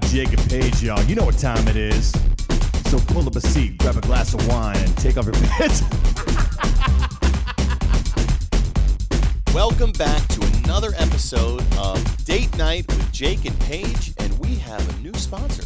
with Jake and Paige, y'all. You know what time it is. So pull up a seat, grab a glass of wine, and take off your pants. Welcome back to another episode of Date Night with Jake and Paige, and we have a new sponsor.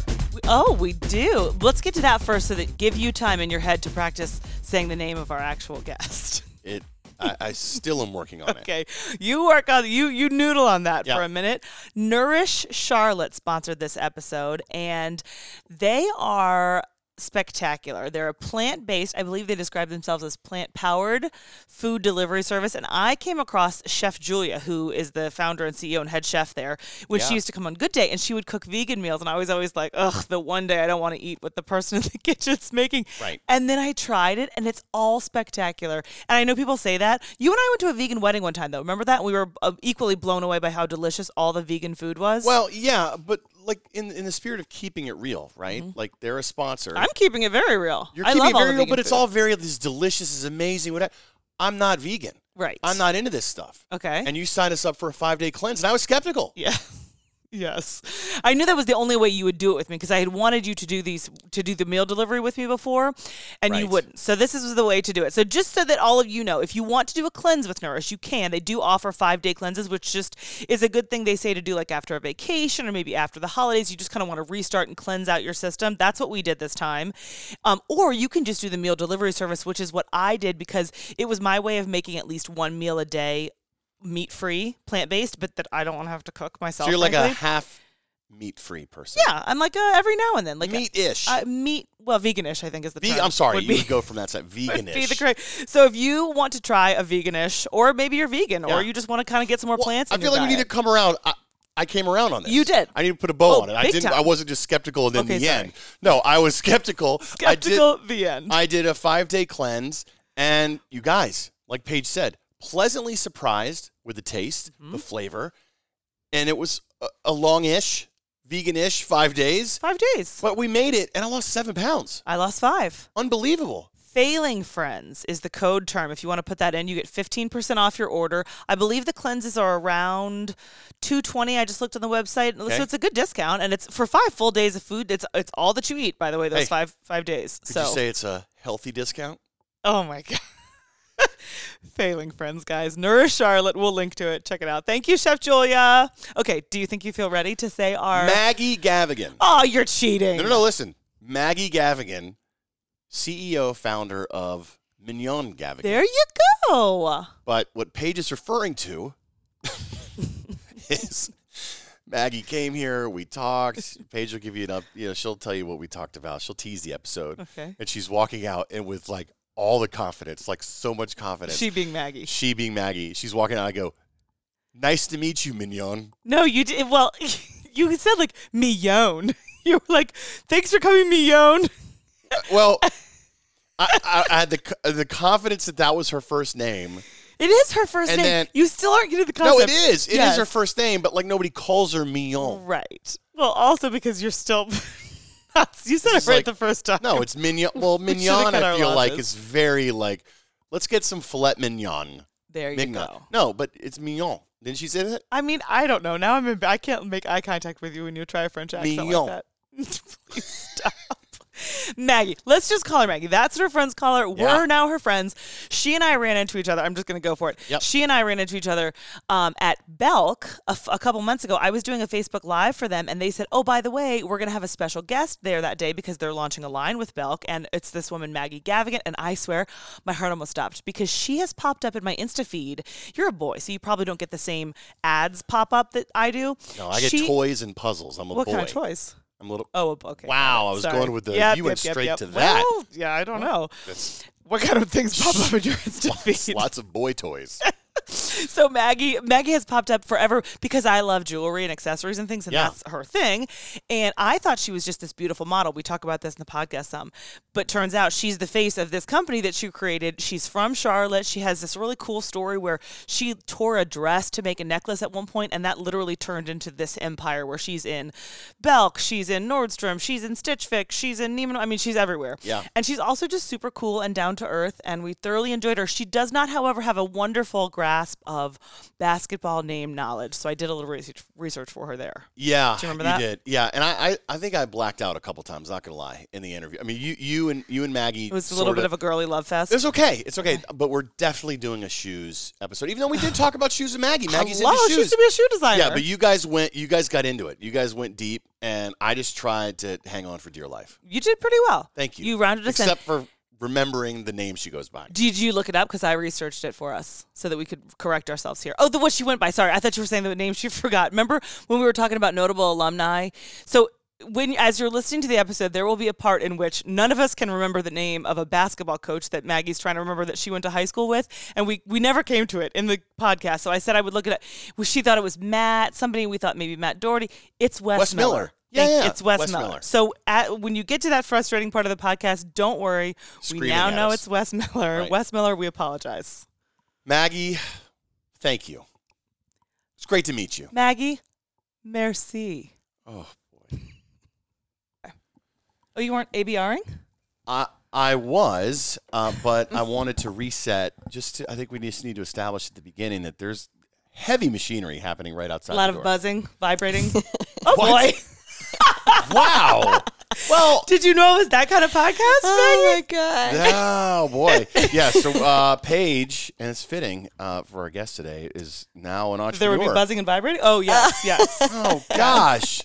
Oh, we do. Let's get to that first so that give you time in your head to practice saying the name of our actual guest. It, I, I still am working on it. Okay. You work on you you noodle on that Yeah. for a minute. Nourish Charlotte sponsored this episode and they are spectacular. They're a plant-based, I believe they describe themselves as plant-powered food delivery service and I came across Chef Julia who is the founder and CEO and head chef there when she used to come on Good Day and she would cook vegan meals and I was always like, "Ugh, the one day I don't want to eat what the person in the kitchen's making." Right. And then I tried it and it's all spectacular. And I know people say that. You and I went to a vegan wedding one time though. Remember that? We were uh, equally blown away by how delicious all the vegan food was. Well, yeah, but like in in the spirit of keeping it real, right? Mm-hmm. Like they're a sponsor. I'm keeping it very real. You're I keeping love it all very real, but it's all very this is delicious, is amazing. Whatever. I'm not vegan. right. I'm not into this stuff. Okay. And you signed us up for a five day cleanse, and I was skeptical. Yeah. Yes. I knew that was the only way you would do it with me because I had wanted you to do these to do the meal delivery with me before and you wouldn't. So this is the way to do it. So just so that all of you know, if you want to do a cleanse with Nourish, you can. They do offer 5-day cleanses, which just is a good thing they say to do like after a vacation or maybe after the holidays. You just kind of want to restart and cleanse out your system. That's what we did this time. Um, or you can just do the meal delivery service, which is what I did because it was my way of making at least one meal a day meat free, plant based, but that I don't want to have to cook myself. So you're like a half meat free person. Yeah, I'm like uh, every now and then, like meat ish. Uh, meat, well, veganish, I think is the term. I'm sorry, would you be- go from that side would be the veganish. correct. So if you want to try a veganish, or maybe you're vegan, Yeah. or you just want to kind of get some more Well, plants. I feel like we need to come around. I, I came around on this. You did. I need to put a bow Oh, on it. I didn't. time. I wasn't just skeptical and then Okay, the sorry. end. No, I was skeptical. skeptical. the end. I did a five day cleanse, and you guys, like Paige said, pleasantly surprised with the taste, Mm-hmm. the flavor, and it was a, a long-ish, vegan-ish five days. Five days. But we made it, and I lost seven pounds. I lost five. Unbelievable. Failing friends is the code term. If you want to put that in, you get 15% off your order. I believe the cleanses are around 220. I just looked on the website. Okay. So it's a good discount and it's for 5 full days of food. It's it's all that you eat by the way those Hey, 5 5 days. Could so you say it's a healthy discount? Oh my god. Failing friends, guys. Nourish Charlotte. We'll link to it. Check it out. Thank you, Chef Julia. Okay, do you think you feel ready to say our Maggie Gavigan. Oh, you're cheating. No, no, no. Listen, Maggie Gavigan, CEO, founder of Mignon Gavigan. There you go. But what Paige is referring to is Maggie came here, we talked. Paige will give you an up, you know, she'll tell you what we talked about. She'll tease the episode. Okay. And she's walking out and with like all the confidence, like so much confidence. She being Maggie. she being Maggie, she's walking out. I go, "Nice to meet you, Mignon." No, you did well, you said like Mignon. You were like, thanks for coming, Mignon. Uh, well, I, I, I had the uh, the confidence that that was her first name. It is her first And name. then- you still aren't getting the concept. No, it is. It is Yes. her first name, but like nobody calls her Mignon. Right. Well, also because you're still. you said it right like- the first time. No, it's mignon. Well, mignon. I feel like is very like. Let's get some filet mignon. there you Mignon. go. No, but it's mignon. Didn't she say that? I mean, I don't know. Now I'm in, I can't make eye contact with you when you try a French accent Mignon. like that. Please stop. Maggie, let's just call her Maggie. That's what her friends call her. Yeah. We're now her friends. She and I ran into each other. I'm just going to go for it. Yep. She and I ran into each other um, at Belk a, f- a couple months ago. I was doing a Facebook Live for them, and they said, "Oh, by the way, we're going to have a special guest there that day because they're launching a line with Belk, and it's this woman Maggie Gavigan." And I swear, my heart almost stopped because she has popped up in my Insta feed. You're a boy, so you probably don't get the same ads pop up that I do. No, I get She- toys and puzzles. I'm a What boy. kind of toys? I'm a little. Oh, okay. Wow, I was Sorry. going with the- Yep, you went yep, straight yep. to that. Well, yeah, I don't know. That's What kind of things pop up in your Insta lots, feed? lots of boy toys. So Maggie, Maggie has popped up forever because I love jewelry and accessories and things, and Yeah. that's her thing. And I thought she was just this beautiful model. We talk about this in the podcast some, but turns out she's the face of this company that she created. She's from Charlotte. She has this really cool story where she tore a dress to make a necklace at one point, and that literally turned into this empire where she's in Belk, she's in Nordstrom, she's in Stitch Fix, she's in Neiman. I mean, she's everywhere. Yeah. And she's also just super cool and down to earth, and we thoroughly enjoyed her. She does not, however, have a wonderful grasp of basketball name knowledge. So I did a little research, research for her there. Yeah, Do you remember that? did. Yeah, and I, I, I think I blacked out a couple times. Not gonna lie, in the interview. I mean, you, you and you and Maggie. It was a little bit of a girly love fest. It's okay. It's okay. But we're definitely doing a shoes episode, even though we did talk about shoes and Maggie. Maggie's Hello, into she shoes. used to be a shoe designer. Yeah, but you guys went. You guys got into it. You guys went deep, and I just tried to hang on for dear life. you did pretty well. Thank you. You rounded us in. except for remembering the name she goes by. Did you look it up? Because I researched it for us so that we could correct ourselves here. Oh, the what she went by. Sorry, I thought you were saying the name she forgot. Remember when we were talking about notable alumni? So when as you're listening to the episode, there will be a part in which none of us can remember the name of a basketball coach that Maggie's trying to remember that she went to high school with, and we we never came to it in the podcast. So I said I would look it up. Well, she thought it was Matt. Somebody we thought maybe Matt Doherty. It's Wes, Wes Miller. Yeah, yeah, It's Wes, Wes Miller. Miller. So at, when you get to that frustrating part of the podcast, don't worry. we now know us. it's Wes Miller. Right. Wes Miller, we apologize. Maggie, thank you. It's great to meet you. Maggie, merci. Oh boy. Oh, you weren't ABRing? I I was, uh, but I wanted to reset. Just to, I think we just need to establish at the beginning that there's heavy machinery happening right outside. A lot of buzzing, vibrating. oh boy. Wow. well. Did you know it was that kind of podcast, Oh Maggie? my god. Oh boy. Yeah. So uh, Paige, and it's fitting uh, for our guest today, is now an entrepreneur. There would be buzzing and vibrating? Oh, yes, yes. Oh gosh,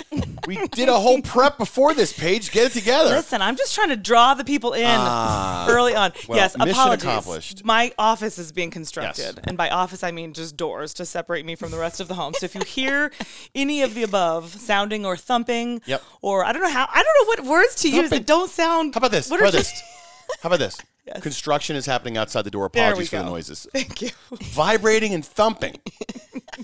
we did a whole prep before this. Paige, get it together. Listen, I'm just trying to draw the people in Ah. early on. Well, yes, mission apologies. accomplished. My office is being constructed, Yes. and by office I mean just doors to separate me from the rest of the home. So if you hear any of the above sounding or thumping, Yep. or I don't know how, I don't know what words to use Thumping. that don't sound. How about this? What How about this? How about this? Yes. Construction is happening outside the door. There Apologies we for the noises. Thank you. Vibrating and thumping.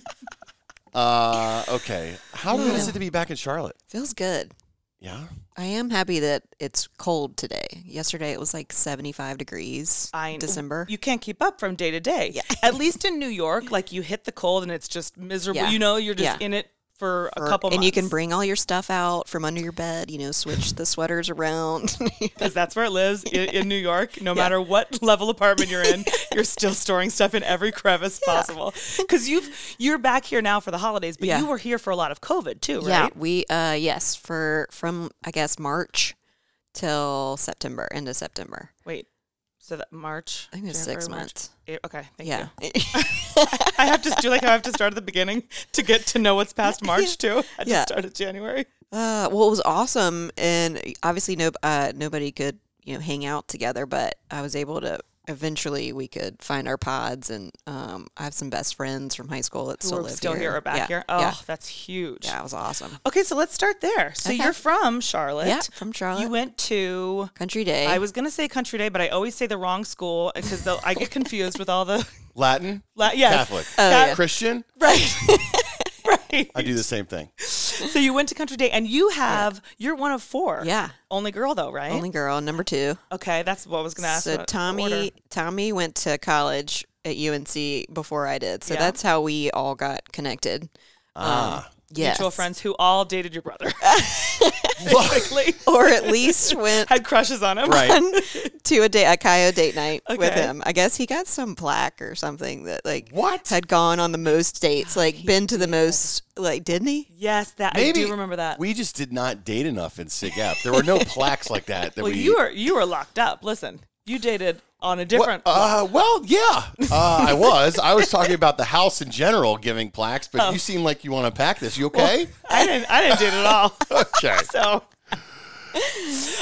uh, okay. How good is it to be back in Charlotte? Feels good. Yeah. I am happy that it's cold today. Yesterday it was like 75 degrees. I December. You can't keep up from day to day. Yeah. At least in New York, like you hit the cold and it's just miserable. Yeah. You know, you're just Yeah. in it for a couple and months. you can bring all your stuff out from under your bed, you know, switch the sweaters around. because that's where it lives in, in New York. No matter what level apartment you're in, you're still storing stuff in every crevice possible. Because you've you're back here now for the holidays, but Yeah. you were here for a lot of COVID too, Yeah, right? we uh yes, for from I guess March till September, end of September. Wait, so that March? I think it's six March, months. A- okay, thank Yeah. you. I have to do like I have to start at the beginning to get to know what's past March too. I just Yeah. started January. Uh, well, it was awesome, and obviously, no, uh, nobody could you know hang out together, but I was able to. Eventually, we could find our pods, and um, I have some best friends from high school that Who still are live still here or back yeah. here? Oh, yeah, that's huge. yeah, it was awesome. Okay, so let's start there. So Okay. you're from Charlotte. Yeah, from Charlotte. You went to Country Day. I was gonna say Country Day, but I always say the wrong school because I get confused with all the. Latin, La- yes, Catholic, Oh, Ca- yeah. Christian. right, right. I do the same thing. So you went to Country Day, and you have you're one of four. Yeah. only girl though, right? only girl, number two. Okay, that's what I was gonna ask. So what- what Tommy, order. Tommy went to college at UNC before I did, so Yeah. that's how we all got connected. Ah. Yes. mutual friends who all dated your brother, basically or at least went had crushes on him. Right. to a date, a Coyote date night with him. I guess he got some plaque or something that like What? had gone on the most dates, like been to the most, like didn't he? Yes, that Maybe I do remember that. We just did not date enough in Sig Ep. There were no plaques like that. that well, we, you were you were locked up. Listen, you dated on a different. Uh, well, yeah, uh, I was. I was talking about the house in general giving plaques, but Oh. you seem like you want to pack this. You okay? I didn't. I didn't do it at all. okay. So.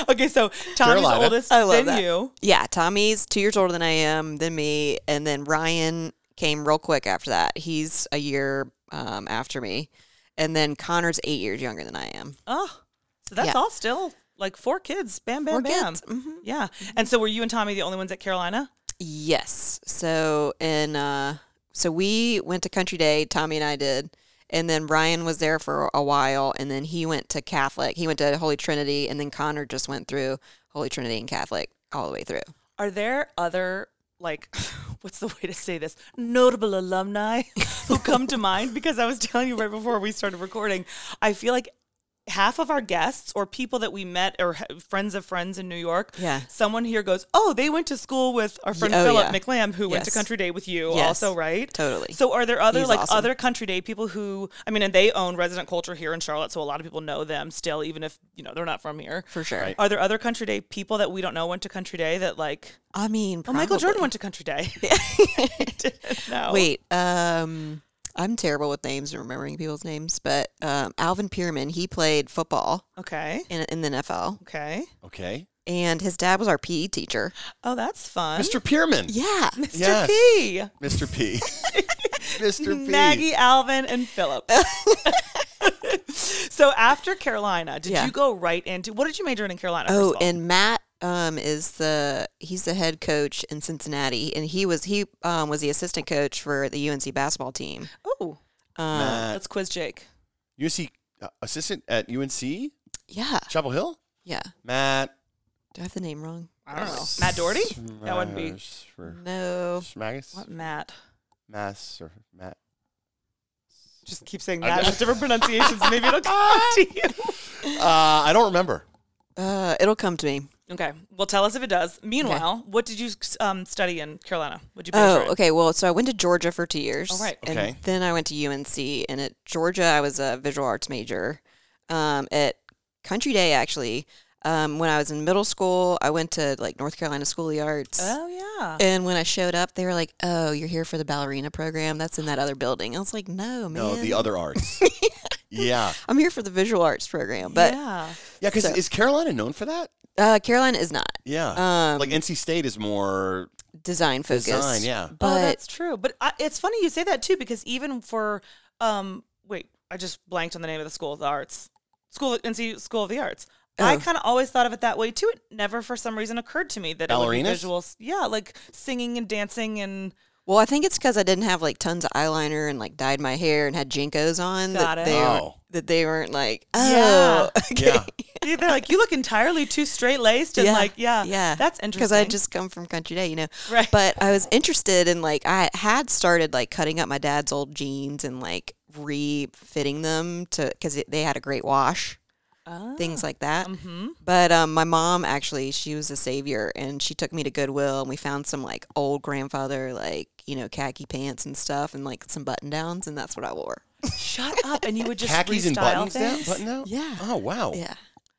Okay, so Tommy's Carolina. oldest I love than that. you. Yeah, Tommy's two years older than I am, than me, and then Ryan came real quick after that. He's a year um, after me, and then Connor's eight years younger than I am. Oh, so that's Yeah. all still like four kids. Bam, bam, Four bam. kids. Mhm. Yeah. And so were you and Tommy the only ones at Carolina? Yes. So and uh, so we went to Country Day. Tommy and I did, and then Ryan was there for a while, and then he went to Catholic. He went to Holy Trinity, and then Connor just went through Holy Trinity and Catholic all the way through. Are there other like what's the way to say this notable alumni who come to mind because i was telling you right before we started recording i feel like half of our guests or people that we met or friends of friends in New York, Yeah. someone here goes, "Oh, they went to school with our friend oh, Philip yeah. McLam, who went to Country Day with you, Yes. also, right? Totally. So, are there other He's like awesome. other Country Day people who? I mean, and they own resident culture here in Charlotte, so a lot of people know them still, even if you know they're not from here. For sure. Right. Are there other Country Day people that we don't know went to Country Day that like? I mean, Oh, Michael Jordan went to Country Day. Didn't. Wait, um, I'm terrible with names and remembering people's names, but um, Alvin Pearman, he played football Okay. in, in the NFL, Okay. Okay. and his dad was our PE teacher. Oh, that's fun. Mr. Pearman. Yeah. Mr. Yes. P. Mr. P. Mr. P. Maggie, Alvin, and Philip. so after Carolina, did Yeah. you go right into what did you major in in Carolina? Oh, first of all? and Matt um, is the he's the head coach in Cincinnati, and he was he um, was the assistant coach for the UNC basketball team. oh, Um, Matt. let's quiz Jake. UNC uh, assistant at UNC, yeah, Chapel Hill. yeah. Matt. Do I have the name wrong? I don't know. Matt Doherty? That wouldn't be No. Smagus. what Matt. Mass or Matt. Just keep saying I Matt with different pronunciations. Maybe it'll come to you. Uh, I don't remember. Uh, it'll come to me. Okay. Well, tell us if it does. Meanwhile, what did you um, study in Carolina? What did you major Oh, in? okay. Well, so I went to Georgia for two years. Oh, right. And Okay. then I went to UNC, and at Georgia, I was a visual arts major. Um, at Country Day, actually, um, when I was in middle school, I went to like North Carolina School of the Arts. Oh yeah. And when I showed up, they were like, "Oh, you're here for the ballerina program? That's in that other building." I was like, "No, man. No, the other arts. yeah. I'm here for the visual arts program." But yeah. Yeah, because So- is Carolina known for that? Uh, Carolina is not Yeah. Um, like NC State is more design focused. design. Yeah. oh, But that's true. But I, it's funny you say that too, because even for um, wait, I just blanked on the name of the School of the Arts, School NC School of the Arts. I Oh. kind of always thought of it that way too. It never, for some reason, occurred to me that it would be Ballerinas? visuals. Yeah, like singing and dancing and well, I think it's because I didn't have like tons of eyeliner and like dyed my hair and had JNCOs on. Got that it. They Oh. Weren't, that they weren't like, Yeah. oh, okay. Yeah. Yeah, they're like, you look entirely too straight laced and Yeah, like, yeah, yeah. that's interesting. because I just come from country day, you know. Right. But I was interested in like I had started like cutting up my dad's old jeans and like refitting them to because they had a great wash, things like that. hmm But um, my mom actually, she was a savior, and she took me to Goodwill, and we found some like old grandfather like you know khaki pants and stuff, and like some button downs, and that's what I wore. Shut up, and you would just khakis and restyle buttons down, things? button down. Yeah. Oh wow. Yeah,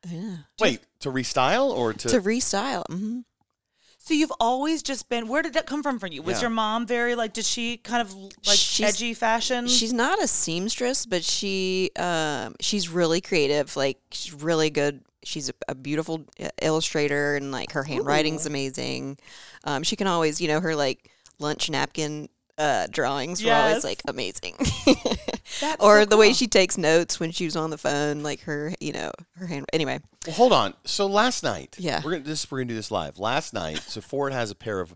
yeah. Wait, to restyle or to? To restyle. hmm So you've always just been. Where did that come from for you? Was Yeah. your mom very like? Did she kind of like She's- edgy fashion? She's not a seamstress, but she um she's really creative. Like she's really good. She's a, a beautiful uh, illustrator, and like her handwriting's Ooh. amazing. Um, she can always, you know, her like lunch napkin uh drawings were always like amazing. That's or so the way she takes notes when she was on the phone, like her, you know, her hand. Anyway, Well, hold on. So last night, Yeah. we're gonna this we're gonna do this live. Last night, so Ford has a pair of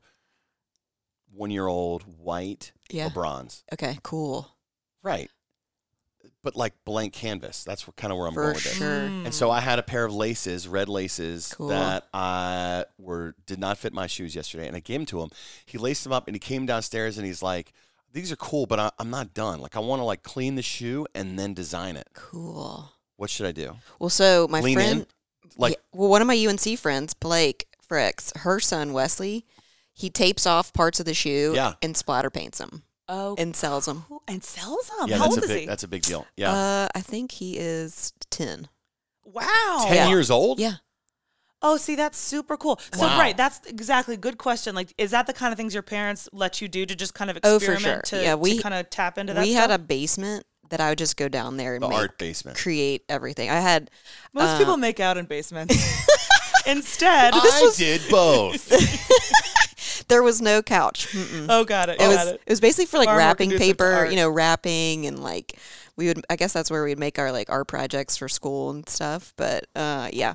one year old white Yeah. LeBrons, okay, cool right? But like blank canvas. That's what, kind of where I'm for going with this. sure. Mm. And so I had a pair of laces, red laces, Cool. that I were did not fit my shoes yesterday, and I gave them to him. He laced them up, and he came downstairs, and he's like, "These are cool, but I, I'm not done. Like I want to like clean the shoe and then design it. Cool. What should I do? Well, so my Lean friend, in? Like Yeah, well, one of my UNC friends, Blake Fricks, her son Wesley, he tapes off parts of the shoe Yeah. and splatter paints them oh, and sells them. cool. and sells them. yeah, How that's old a is big he? that's a big deal. Yeah, Uh, I think he is ten. wow. ten yeah. years old. Yeah. Oh, see, that's super cool. So, Wow. right, that's exactly good question. Like, is that the kind of things your parents let you do to just kind of Oh, for experiment sure. to, Yeah, we- to kind of tap into that? we stuff? had a basement that I would just go down there and The make, art basement. create everything. I had Most uh, people make out in basements. Instead, I did both. there was no couch. Mm-mm. oh, got it. it was got it. it. was basically for like Far more wrapping paper, you know, wrapping and like we would. I guess that's where we'd make our like art projects for school and stuff. But uh, yeah,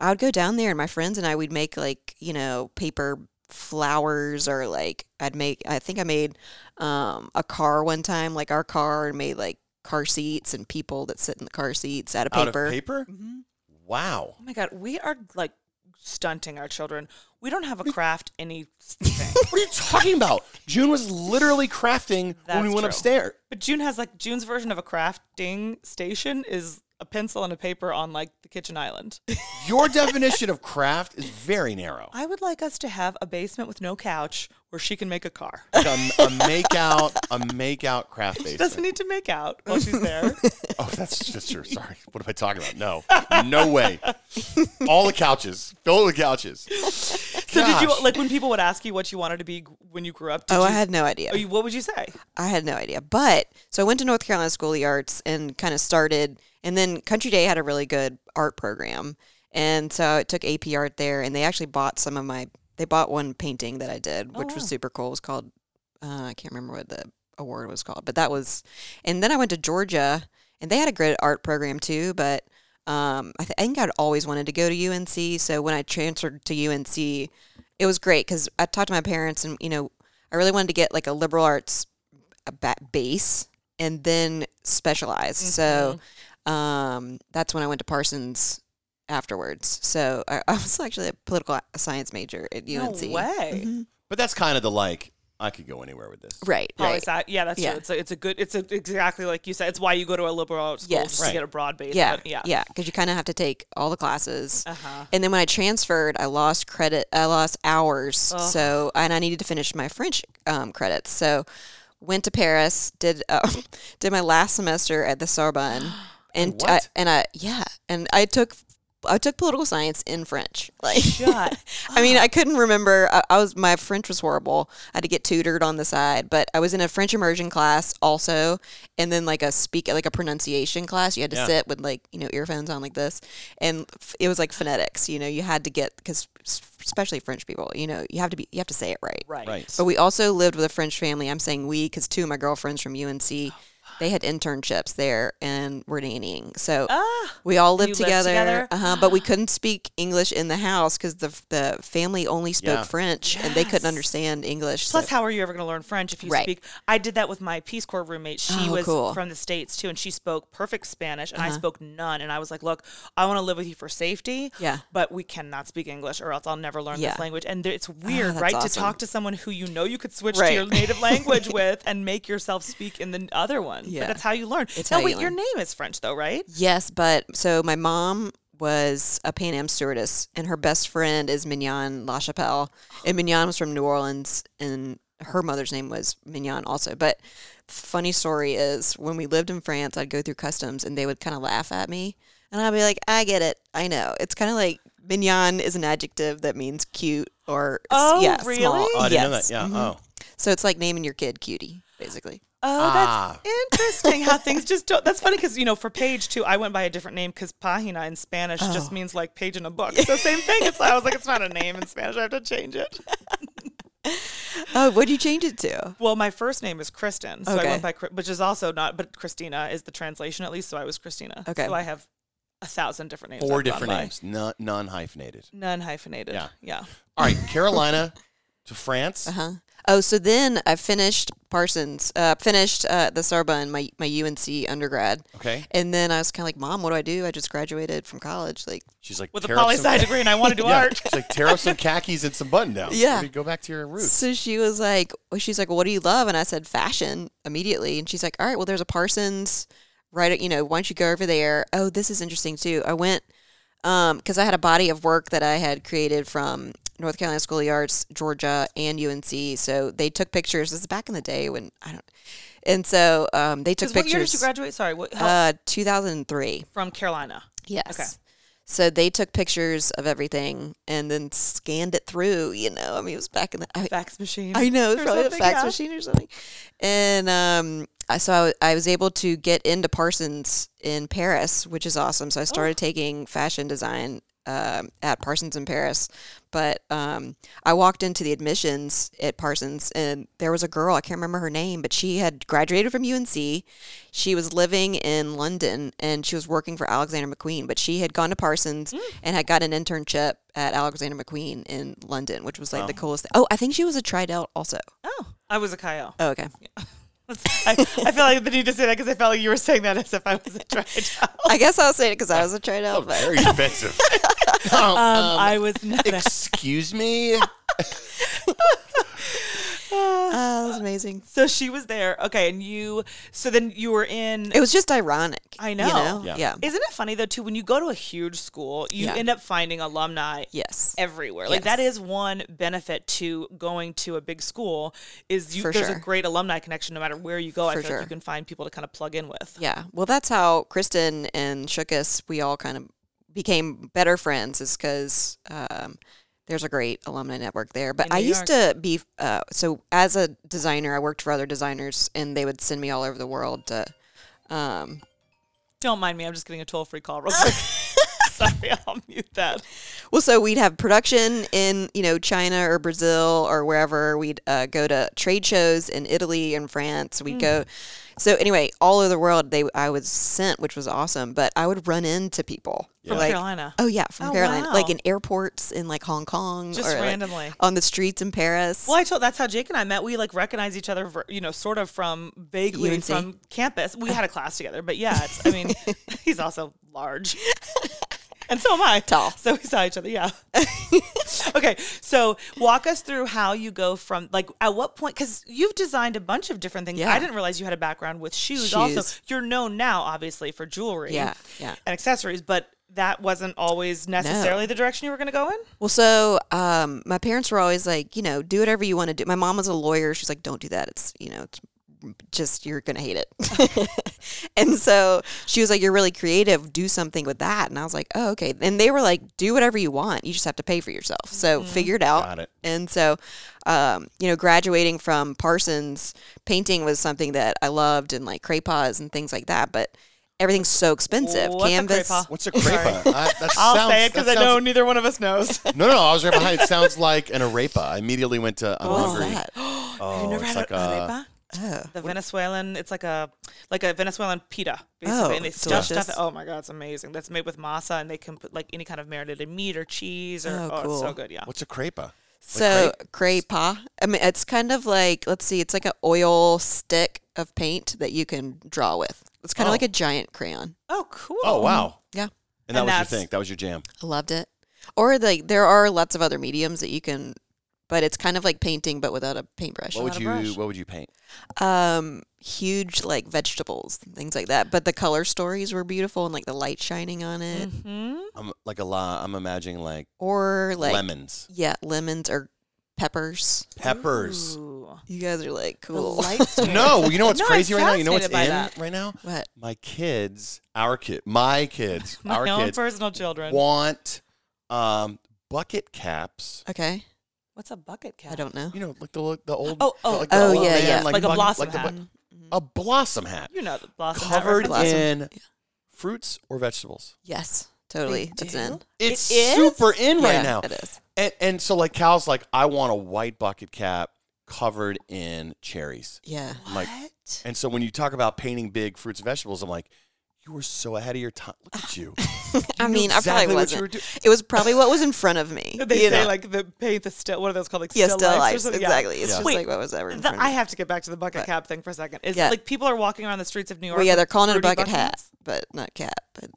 I would go down there and my friends and I would make like you know paper flowers or like I'd make. I think I made um, a car one time, like our car, and made like car seats and people that sit in the car seats out of Out paper. of paper. Mhm. Wow. Oh my god, we are like stunting our children. We don't have a craft anything. What are you talking about? June was literally crafting when we went true. upstairs. but June has like June's version of a crafting station is a pencil and a paper on like the kitchen island. Your definition of craft is very narrow. I would like us to have a basement with no couch where she can make a car. Like a, a make out, a make out craft basement. She Doesn't need to make out while she's there. Oh, that's just true. Sorry. What am I talking about? No, no way. All the couches, fill the couches. so did you like when people would ask you what you wanted to be when you grew up? Did Oh, I had no idea. Oh, you, what would you say? I had no idea. But so I went to North Carolina School of the Arts and kind of started, and then Country Day had a really good art program. And so I took AP art there, and they actually bought some of my, they bought one painting that I did, which was super cool. It was called, uh, I can't remember what the award was called, but that was, and then I went to Georgia, and they had a great art program too, but um, I, th- I think I'd always wanted to go to UNC. So when I transferred to UNC, it was great because I talked to my parents, and you know, I really wanted to get like a liberal arts a base and then specialize. So um, that's when I went to Parsons afterwards. So I, I was actually a political science major at UNC. No way. Mm-hmm. But that's kind of the like. I could go anywhere with this. Right. Poli right. sci- yeah, that's Yeah. true. It's a, it's a good. It's a, exactly like you said. It's why you go to a liberal arts school Yes. just Right. to get a broad base. Yeah, but yeah, yeah, because you kind of have to take all the classes. Uh-huh. And then when I transferred, I lost credit. I lost hours. So and I needed to finish my French um, credits. So went to Paris. Did uh, did my last semester at the Sorbonne. And What? I, and I yeah, and I took I took political science in French. Like Shut I mean, I couldn't remember. I, I was my French was horrible. I had to get tutored on the side, but I was in a French immersion class also, and then like a speak like a pronunciation class. You had to Yeah. sit with like you know earphones on like this, and f- it was like phonetics. You know, you had to get because especially French people, you know, you have to be you have to say it right. right. Right. But we also lived with a French family. I'm saying we because two of my girlfriends from UNC. Oh. They had internships there and were nannying. So Ah, we all lived You lived together, together? Uh-huh, but we couldn't speak English in the house because the the family only spoke Yeah. French and they couldn't understand English. Plus, so- how are you ever going to learn French if you Right. speak? I did that with my Peace Corps roommate. She Oh, was cool. from the States too, and she spoke perfect Spanish, and I Uh-huh. spoke none. And I was like, look, I want to live with you for safety. Yeah. But we cannot speak English, or else I'll never learn Yeah. this language. And there- it's weird, that's right, to talk to someone who you know you could switch to your native language with and make yourself speak in the other one. Yeah. But that's how you learn. It's no, how you wait, your learn. name is French though, right? yes, but so my mom was a Pan Am stewardess and her best friend is Mignon LaChapelle. And Mignon was from New Orleans and her mother's name was Mignon also. But funny story is when we lived in France, I'd go through customs and they would kind of laugh at me. And I'd be like, I get it. I know. It's kind of like mignon is an adjective that means cute or Oh, yeah, really? small. Oh, I didn't know Yes. that. Yeah. Mhm. Oh. So it's like naming your kid cutie, basically. Oh, Ah. that's interesting how things just don't. That's funny because, you know, for Paige too, I went by a different name because pagina in Spanish Oh. just means like page in a book. So, same thing. It's, I was like, it's not a name in Spanish. I have to change it. Oh, what do you change it to? Well, my first name is Kristen. So I went by, which is also not, but Christina is the translation at least. So I was Christina. Okay. So I have a thousand different names. 4 I've different names, non, non-hyphenated. Non hyphenated. Yeah. Yeah. All right, Carolina to France. Uh huh. Oh, so then I finished Parsons, uh, finished uh, the Sorbonne, my my UNC undergrad, Okay. and then I was kind of like, "Mom, what do I do? I just graduated from college." Like, She's like With a tear poli sci degree and I want to do Yeah. art. She's like tear up some khakis and some button downs. Yeah. Maybe go back to your roots. so she was like, well, "She's like, well, what do you love?" And I said, "Fashion." Immediately, and she's like, "All right, well, there's a Parsons, right? at- You know, why don't you go over there?" Oh, this is interesting too. I went because I had a body of work that I had created from North Carolina School of the Arts, Georgia, and UNC. So they took pictures. This is back in the day when I don't. And so um, they took 'Cause what year did pictures. you graduate? Sorry. What, how, Uh, 2003. from Carolina. Yes. Okay. So they took pictures of everything and then scanned it through. You know, I mean, it was back in the. I, Fax machine. I know, or it's probably a fax yeah. machine or something. And um, I, so I, I was able to get into Parsons in Paris, which is awesome. So I started Oh. taking fashion design um, at Parsons in Paris. But um, I walked into the admissions at Parsons, and there was a girl, I can't remember her name, but she had graduated from UNC. She was living in London, and she was working for Alexander McQueen, but she had gone to Parsons Mm. and had got an internship at Alexander McQueen in London, which was like the coolest thing. Oh, I think she was a Tridelt also. Oh, I was a Chi O. Oh, okay. I, I feel like the need to say that because I felt like you were saying that as if I was a tried I guess I'll say it because I was a Oh, Tridelt. But very defensive. Um, Um, I was not. A, excuse me. Oh, that was amazing. So she was there. Okay, and you. So then you were in. It was just ironic. I You know. know? Yeah. Yeah. Isn't it funny though too? When you go to a huge school, you Yeah. end up finding alumni Yes. everywhere. Like Yes. that is one benefit to going to a big school is you, For there's a great alumni connection no matter where you go. I For feel like sure. you can find people to kind of plug in with. Yeah. Well, that's how Kristen and Shookus, we all kind of became better friends, is because um, there's a great alumni network there. But I used to be, uh, so as a designer, I worked for other designers, and they would send me all over the world to. Um, Don't mind me. I'm just getting a toll free call real quick. Sorry, I'll mute that. well, so we'd have production in, you know, China or Brazil or wherever. We'd uh, go to trade shows in Italy and France. We'd go. So anyway, all over the world, they I was sent, which was awesome. But I would run into people From like, Carolina. Oh yeah, from Oh, Carolina, like in airports in like Hong Kong, Just or like, randomly. on the streets in Paris. Well, I told that's how Jake and I met. We like recognize each other, you know, sort of from vaguely UNC? from campus. We had a class together, but yeah, it's, I mean, he's also large, and so am I. Tall. So we saw each other. Yeah. okay, so walk us through how you go from like at what point because you've designed a bunch of different things. Yeah. I didn't realize you had a background with shoes. Also, you're known now, obviously, for jewelry. Yeah, yeah. and accessories, but. That wasn't always necessarily the direction you were going to go in. Well, so um, my parents were always like, you know, do whatever you want to do. My mom was a lawyer. She's like, don't do that. It's, you know, it's just you're gonna hate it. and so she was like, you're really creative. Do something with that. And I was like, oh, okay. And they were like, do whatever you want. You just have to pay for yourself. So figure it out. Got it. And so, um, you know, graduating from Parsons, painting was something that I loved, and like Cray-Pas and things like that. But everything's so expensive. What's a Canvas. crepa? What's a crepa? I, that I'll sounds, say it because I that know neither one of us knows. No, no, I was right behind. It sounds like an arepa. I immediately went to. I'm What is hungry. that? Oh, Have you never it's had like a a. arepa? Oh. The Venezuelan, it's like a like a Venezuelan pita, basically, Oh, and they stuff stuff. delicious. It. Oh my god, it's amazing. That's made with masa, and they can put like any kind of marinated meat or cheese, or Oh, oh, it's so good. Yeah. What's a crepa? So crepa. I mean, it's kind of like let's see, it's like an oil stick of paint that you can draw with. It's kind Oh. of like a giant crayon. Oh, cool. Oh wow! Yeah, And that And was your thing. That was your jam. I loved it. Or like there are lots of other mediums that you can, but it's kind of like painting but without a paintbrush. What would you brush. What would you paint? Um, huge like vegetables, things like that. But the color stories were beautiful and like the light shining on it, Hmm. I'm like a lot. I'm imagining like, or like lemons, yeah, lemons or peppers. peppers. Ooh. You guys are like cool. lights. No, you know what's No, crazy right now? You know what's in that. right now? what? My kids, our kid, my kids, My our own kids personal children. want um, bucket caps. Okay, What's a bucket cap? I don't know. You know, like the the old. Oh, oh, like the oh, old yeah, man, yeah. Like a blossom like the hat. bu- a blossom hat You know the blossom hat covered reference. Blossom. in fruits or vegetables. Yes, totally. They It's do? in. It's It is? super in right Yeah, now. It is. And, and so like Cal's like, I want a white bucket cap covered in cherries. Yeah. I'm like, What? and so when you talk about painting big fruits and vegetables, I'm like, you were so ahead of your time. Look at you. I You knew mean, I probably what you were wasn't. doing. It was probably what was in front of me. They you say know? like the paint the still. What are those called? Like yeah, still, still lifes or lives. something? Yeah. Exactly. It's Yeah. just Wait, like what was ever in The- front of I have to get back to the bucket But- cap thing for a second. Is Yeah. like people are walking around the streets of New York. Well, yeah, they're calling it a fruity bucket hat, but not cap. But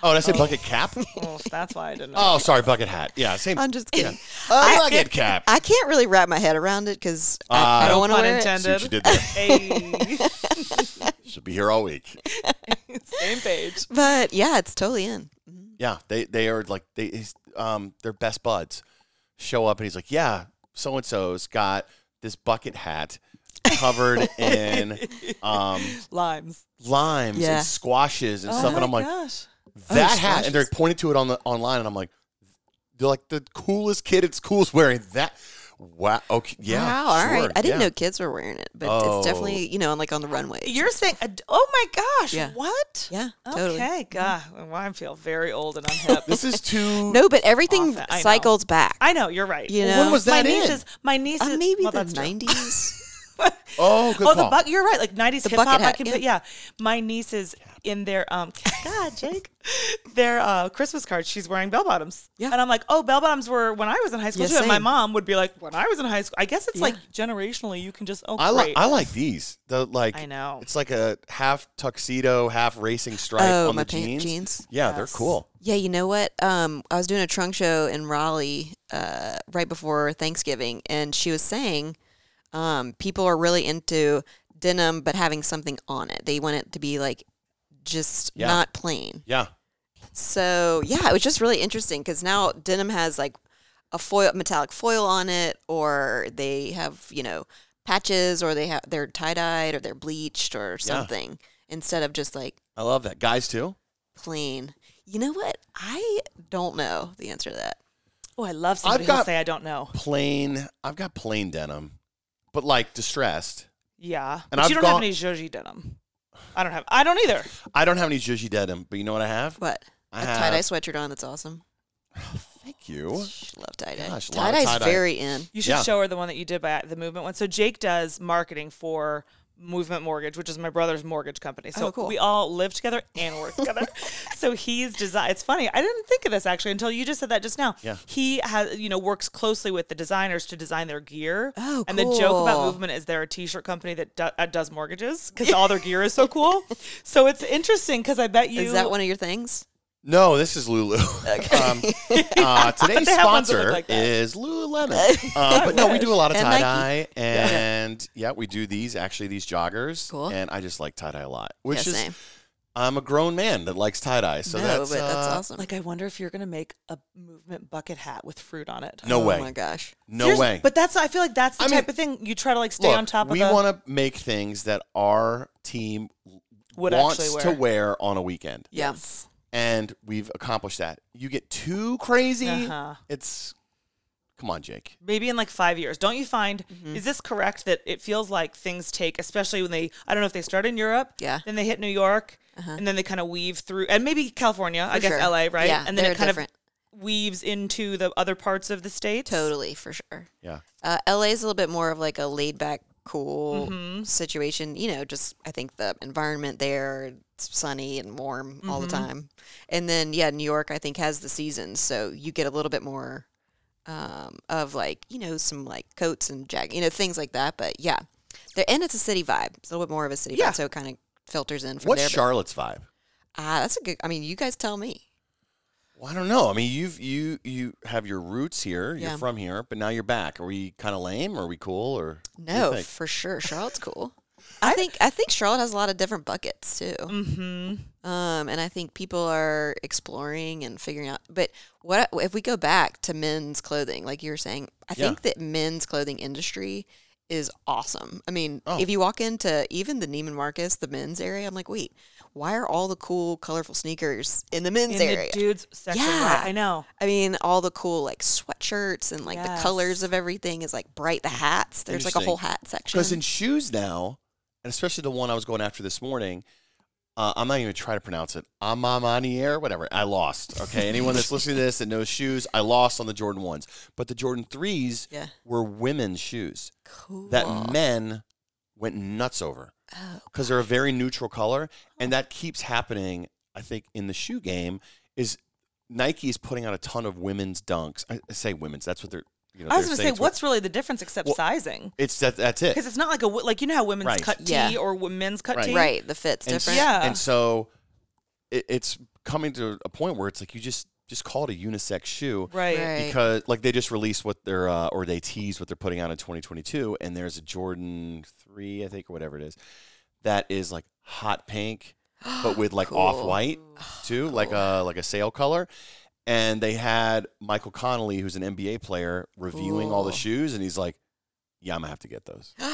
Oh, did I say bucket cap? Oh, that's why I didn't know. Oh, sorry, bucket hat. Yeah, same. I'm just kidding. A bucket cap. I can't really wrap my head around it because I, I Uh, don't no want to pun wear it. intended. See what you did there. Hey, Should be here all week. same page. But yeah, it's totally in. Yeah, they they are like they he's, um they're best buds. Show up and he's like, yeah, so and so's got this bucket hat covered in um Limes. limes Yeah. and squashes and Oh stuff, my and I'm like, gosh. that Oh, hat, and they're squashes. pointing to it on the online, and I'm like, they're like the coolest kid at school's wearing that. Wow. Okay. Yeah. wow. All right. sure, I didn't yeah. know kids were wearing it, but Oh. it's definitely you know like on the runway. You're saying? Oh my gosh! Yeah. What? yeah, totally. Okay. God, well, I feel very old and unhip. This is too. No, but everything Off it, I know. cycles back. I know you're right. You know? When was that my in? nieces, my nieces, Uh, maybe well, the that's nineties. Oh, good Oh, call. the buck. You're right. Like '90s hip hop. I can, yeah. but yeah, my nieces in their um, God, Jake, their uh, Christmas cards. She's wearing bell bottoms. Yeah. and I'm like, oh, bell bottoms were when I was in high school Yeah, too. And my mom would be like, when I was in high school. I guess it's Yeah. like generationally, you can just oh I like. I like these. The like I know. It's like a half tuxedo, half racing stripe Oh, on my the jeans. jeans? Yeah, they're cool. Yeah, you know what? Um, I was doing a trunk show in Raleigh uh, right before Thanksgiving, and she was saying Um, people are really into denim, but having something on it. They want it to be like just Yeah. not plain. Yeah. So yeah, it was just really interesting because now denim has like a foil, metallic foil on it, or they have you know patches, or they have they're tie dyed, or they're bleached, or something instead of just like I love that. Guys too. plain. You know what? I don't know the answer to that. Oh, I love somebody who got- say I don't know. Plain. I've got plain denim, but like distressed. Yeah, And but I've you don't gone- have any Joji denim. I don't have. I don't either. I don't have any Juji denim, but you know what I have? What? I a have- a tie dye sweatshirt on. That's awesome. Thank you. Love tie dye. Gosh, a lot Tie of dye's tie-dye. very in. You should Yeah. show her the one that you did by the movement one. So Jake does marketing for Movement Mortgage, which is my brother's mortgage company. So Oh, cool. we all live together and work together. so he's design. It's funny. I didn't think of this actually until you just said that just now. Yeah. He has, you know, works closely with the designers to design their gear. Oh, And the joke about. Movement is they're a T-shirt company that do, uh, does mortgages because all their gear is so cool. so it's interesting because I bet you Is that one of your things? No, this is Lulu. um, uh, today's They have ones that look sponsor like that. is Lululemon. Uh, but no, we do a lot of tie dye, and yeah, we do these actually these joggers. Cool. And I just like tie dye a lot, which Yeah, is. I'm a grown man that likes tie dye, so no, that's but that's uh, awesome. Like I wonder if you're gonna make a Movement bucket hat with fruit on it. no oh way, Oh my gosh. no Seriously, way. But that's I feel like that's the I type mean, of thing you try to like stay Look, on top of. we the, want to make things that our team would wants actually to wear. wear on a weekend, Yeah. Yes. And we've accomplished that. You get too crazy, Uh-huh. it's come on, Jake. Maybe in like five years. Don't you find? Mm-hmm. Is this correct that it feels like things take, especially when they? I don't know if they start in Europe. Yeah. Then they hit New York, and then they kind of weave through, and maybe California. I guess sure. L.A. Right. Yeah, and then it kind different. of weaves into the other parts of the state. Totally, for sure. Yeah. Uh, LA is a little bit more of like a laid back, cool Mm-hmm. situation. You know, just I think the environment there, it's sunny and warm all the Mm-hmm. time. And then, yeah, New York, I think, has the seasons. So you get a little bit more um, of like, you know, some like coats and jacket, you know, things like that. But yeah, there, and it's a city vibe. It's a little bit more of a city Yeah. vibe. So it kind of filters in from What's there. Charlotte's vibe? Ah, that's a good, I mean, you guys tell me. Well, I don't know. I mean, you've you you have your roots here. You're Yeah. from here, but now you're back. Are we kind of lame? Or are we cool? Or what do you No, think? for sure. Charlotte's cool. I think I think Charlotte has a lot of different buckets too. Mm-hmm. Um, and I think people are exploring and figuring out. But what if we go back to men's clothing, like you were saying? I Yeah. think that men's clothing industry is awesome. I mean, Oh. if you walk into even the Neiman Marcus, the men's area, I'm like, wait, why are all the cool, colorful sneakers in the men's In area? the dudes section. Yeah. right, I know. I mean, all the cool like sweatshirts and like the colors of everything is like bright. The hats, there's like a whole hat section. Because in shoes now, and especially the one I was going after this morning, uh, I'm not even trying to pronounce it. A Ma Maniére, whatever. I lost. Okay, anyone that's listening to this that knows shoes, I lost on the Jordan ones, but the Jordan threes Yeah. were women's shoes cool. that men went nuts over Oh, because they're a very neutral color, and that keeps happening. I think in the shoe game is Nike is putting out a ton of women's dunks. I I say women's. That's what they're. You know, I was going to say, to- what's really the difference except Well, sizing? It's that. That's it. Because it's not like a like you know how women's Right. cut tee or wo- men's cut Right. tee. right. The fit's and, different. Yeah. and so it, it's coming to a point where it's like you just just call it a unisex shoe Right. Right. because like they just released what they're uh, or they tease what they're putting out in 2022 and there's a Jordan 3 I think or whatever it is that is like hot pink but with like Cool. off white too like a like a sail color and they had Michael Conley who's an NBA player reviewing all the shoes and he's like yeah I'm to have to get those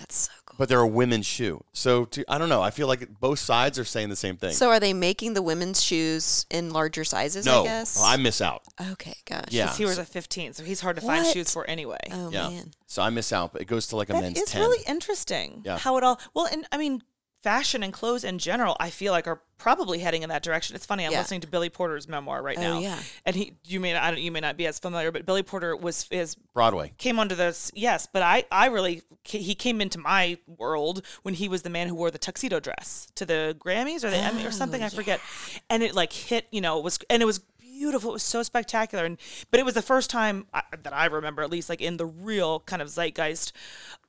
That's so cool. but they're a women's shoe so to, I don't know I feel like both sides are saying the same thing So are they making the women's shoes in larger sizes? no I guess. well, I miss out okay, gosh. Yeah. 'Cause He wears a 15, so he's hard to find What? shoes for anyway. Oh Yeah. man. So I miss out, but it goes to like a That men's is 10. really interesting. Yeah. How it all well, and I mean, fashion and clothes in general, I feel like are probably heading in that direction. It's funny. I'm Yeah. listening to Billy Porter's memoir right Oh, now. yeah. And he, you may, I don't, you may not be as familiar, but Billy Porter was is Broadway. came onto this. Yes, but I, I really, he came into my world when he was the man who wore the tuxedo dress to the Grammys or the Emmy or oh, something. I forget. And it like hit, you know, it was, and it was beautiful. It was so spectacular. And, but it was the first time I, that I remember, at least like in the real kind of zeitgeist,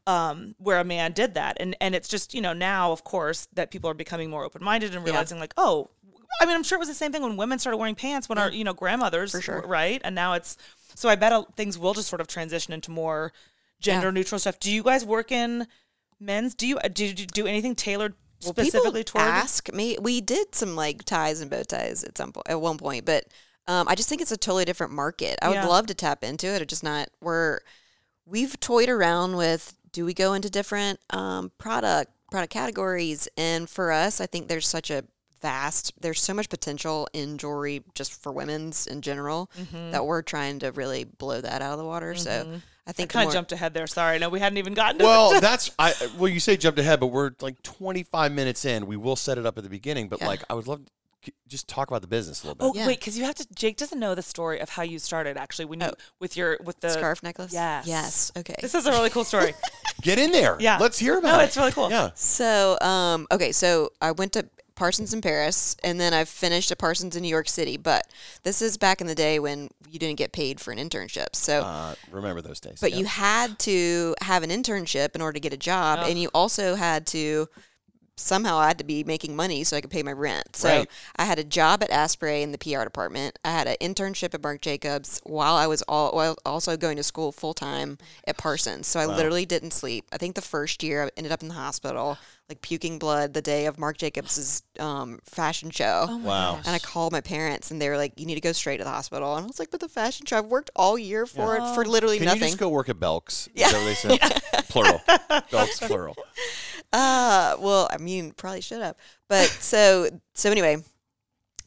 um, where a man did that. And, and it's just, you know, now, of course, that people are becoming more open minded and realizing like, oh, I mean, I'm sure it was the same thing when women started wearing pants when our, you know, grandmothers, For sure. right? And now it's, so I bet uh, things will just sort of transition into more gender neutral stuff. Do you guys work in men's? Do you uh, do you do anything tailored Well, specifically toward? ask me. We did some like ties and bow ties at some point, at one point, but um, I just think it's a totally different market. I would Yeah. love to tap into it. It's just not. We're we've toyed around with. Do we go into different um, product product categories? And for us, I think there's such a vast. There's so much potential in jewelry just for women's in general Mm-hmm. that we're trying to really blow that out of the water. So I think the Kind of jumped ahead there. Sorry, no, we hadn't even gotten to Well, it. that's I. Well, you say jumped ahead, but we're like 25 minutes in. We will set it up at the beginning, but Yeah. like I would love to just talk about the business a little Oh bit. Yeah. wait, because you have to. Jake doesn't know the story of how you started. Actually, when you Oh. with your with the scarf necklace. Yes. Yes. Okay. This is a really cool story. Get in there. Yeah. Let's hear about No, it. No, it's really cool. Yeah. So, um, okay, so I went to Parsons in Paris, and then I finished at Parsons in New York City. But this is back in the day when you didn't get paid for an internship. So, Uh, remember those days. but yeah. you had to have an internship in order to get a job, and you also had to somehow I had to be making money so I could pay my rent. So Right. I had a job at Asprey in the PR department. I had an internship at Marc Jacobs while I was all while also going to school full time at Parsons. So I literally didn't sleep. I think the first year I ended up in the hospital, like puking blood the day of Marc Jacobs's um, fashion show. Oh Wow. gosh. And I called my parents, and they were like, "You need to go straight to the hospital." And I was like, "But the fashion show, I've worked all year for it for literally Can nothing." you just go work at Belk's? Is that what they said? plural. Belk's plural. Uh, well, I mean, probably should have. But so, so anyway,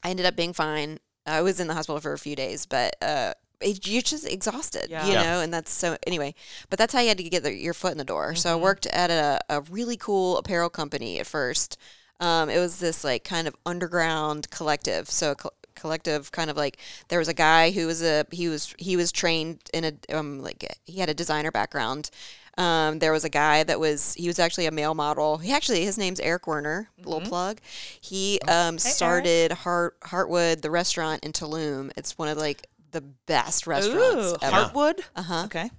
I ended up being fine. I was in the hospital for a few days, but uh, it, you're just exhausted, Yeah. you Yeah. know, and that's so anyway. But that's how you had to get the, your foot in the door. So I Mm-hmm. worked at a, a really cool apparel company at first. Um, it was this like kind of underground collective. So a col- collective kind of like there was a guy who was a he was he was trained in a um like he had a designer background um, there was a guy that was he was actually a male model. He actually his name's Eric Werner. Little plug. He um, started Heart Hartwood, the restaurant in Tulum. It's one of like the best restaurants Ooh, ever. Hartwood. Uh huh. Okay.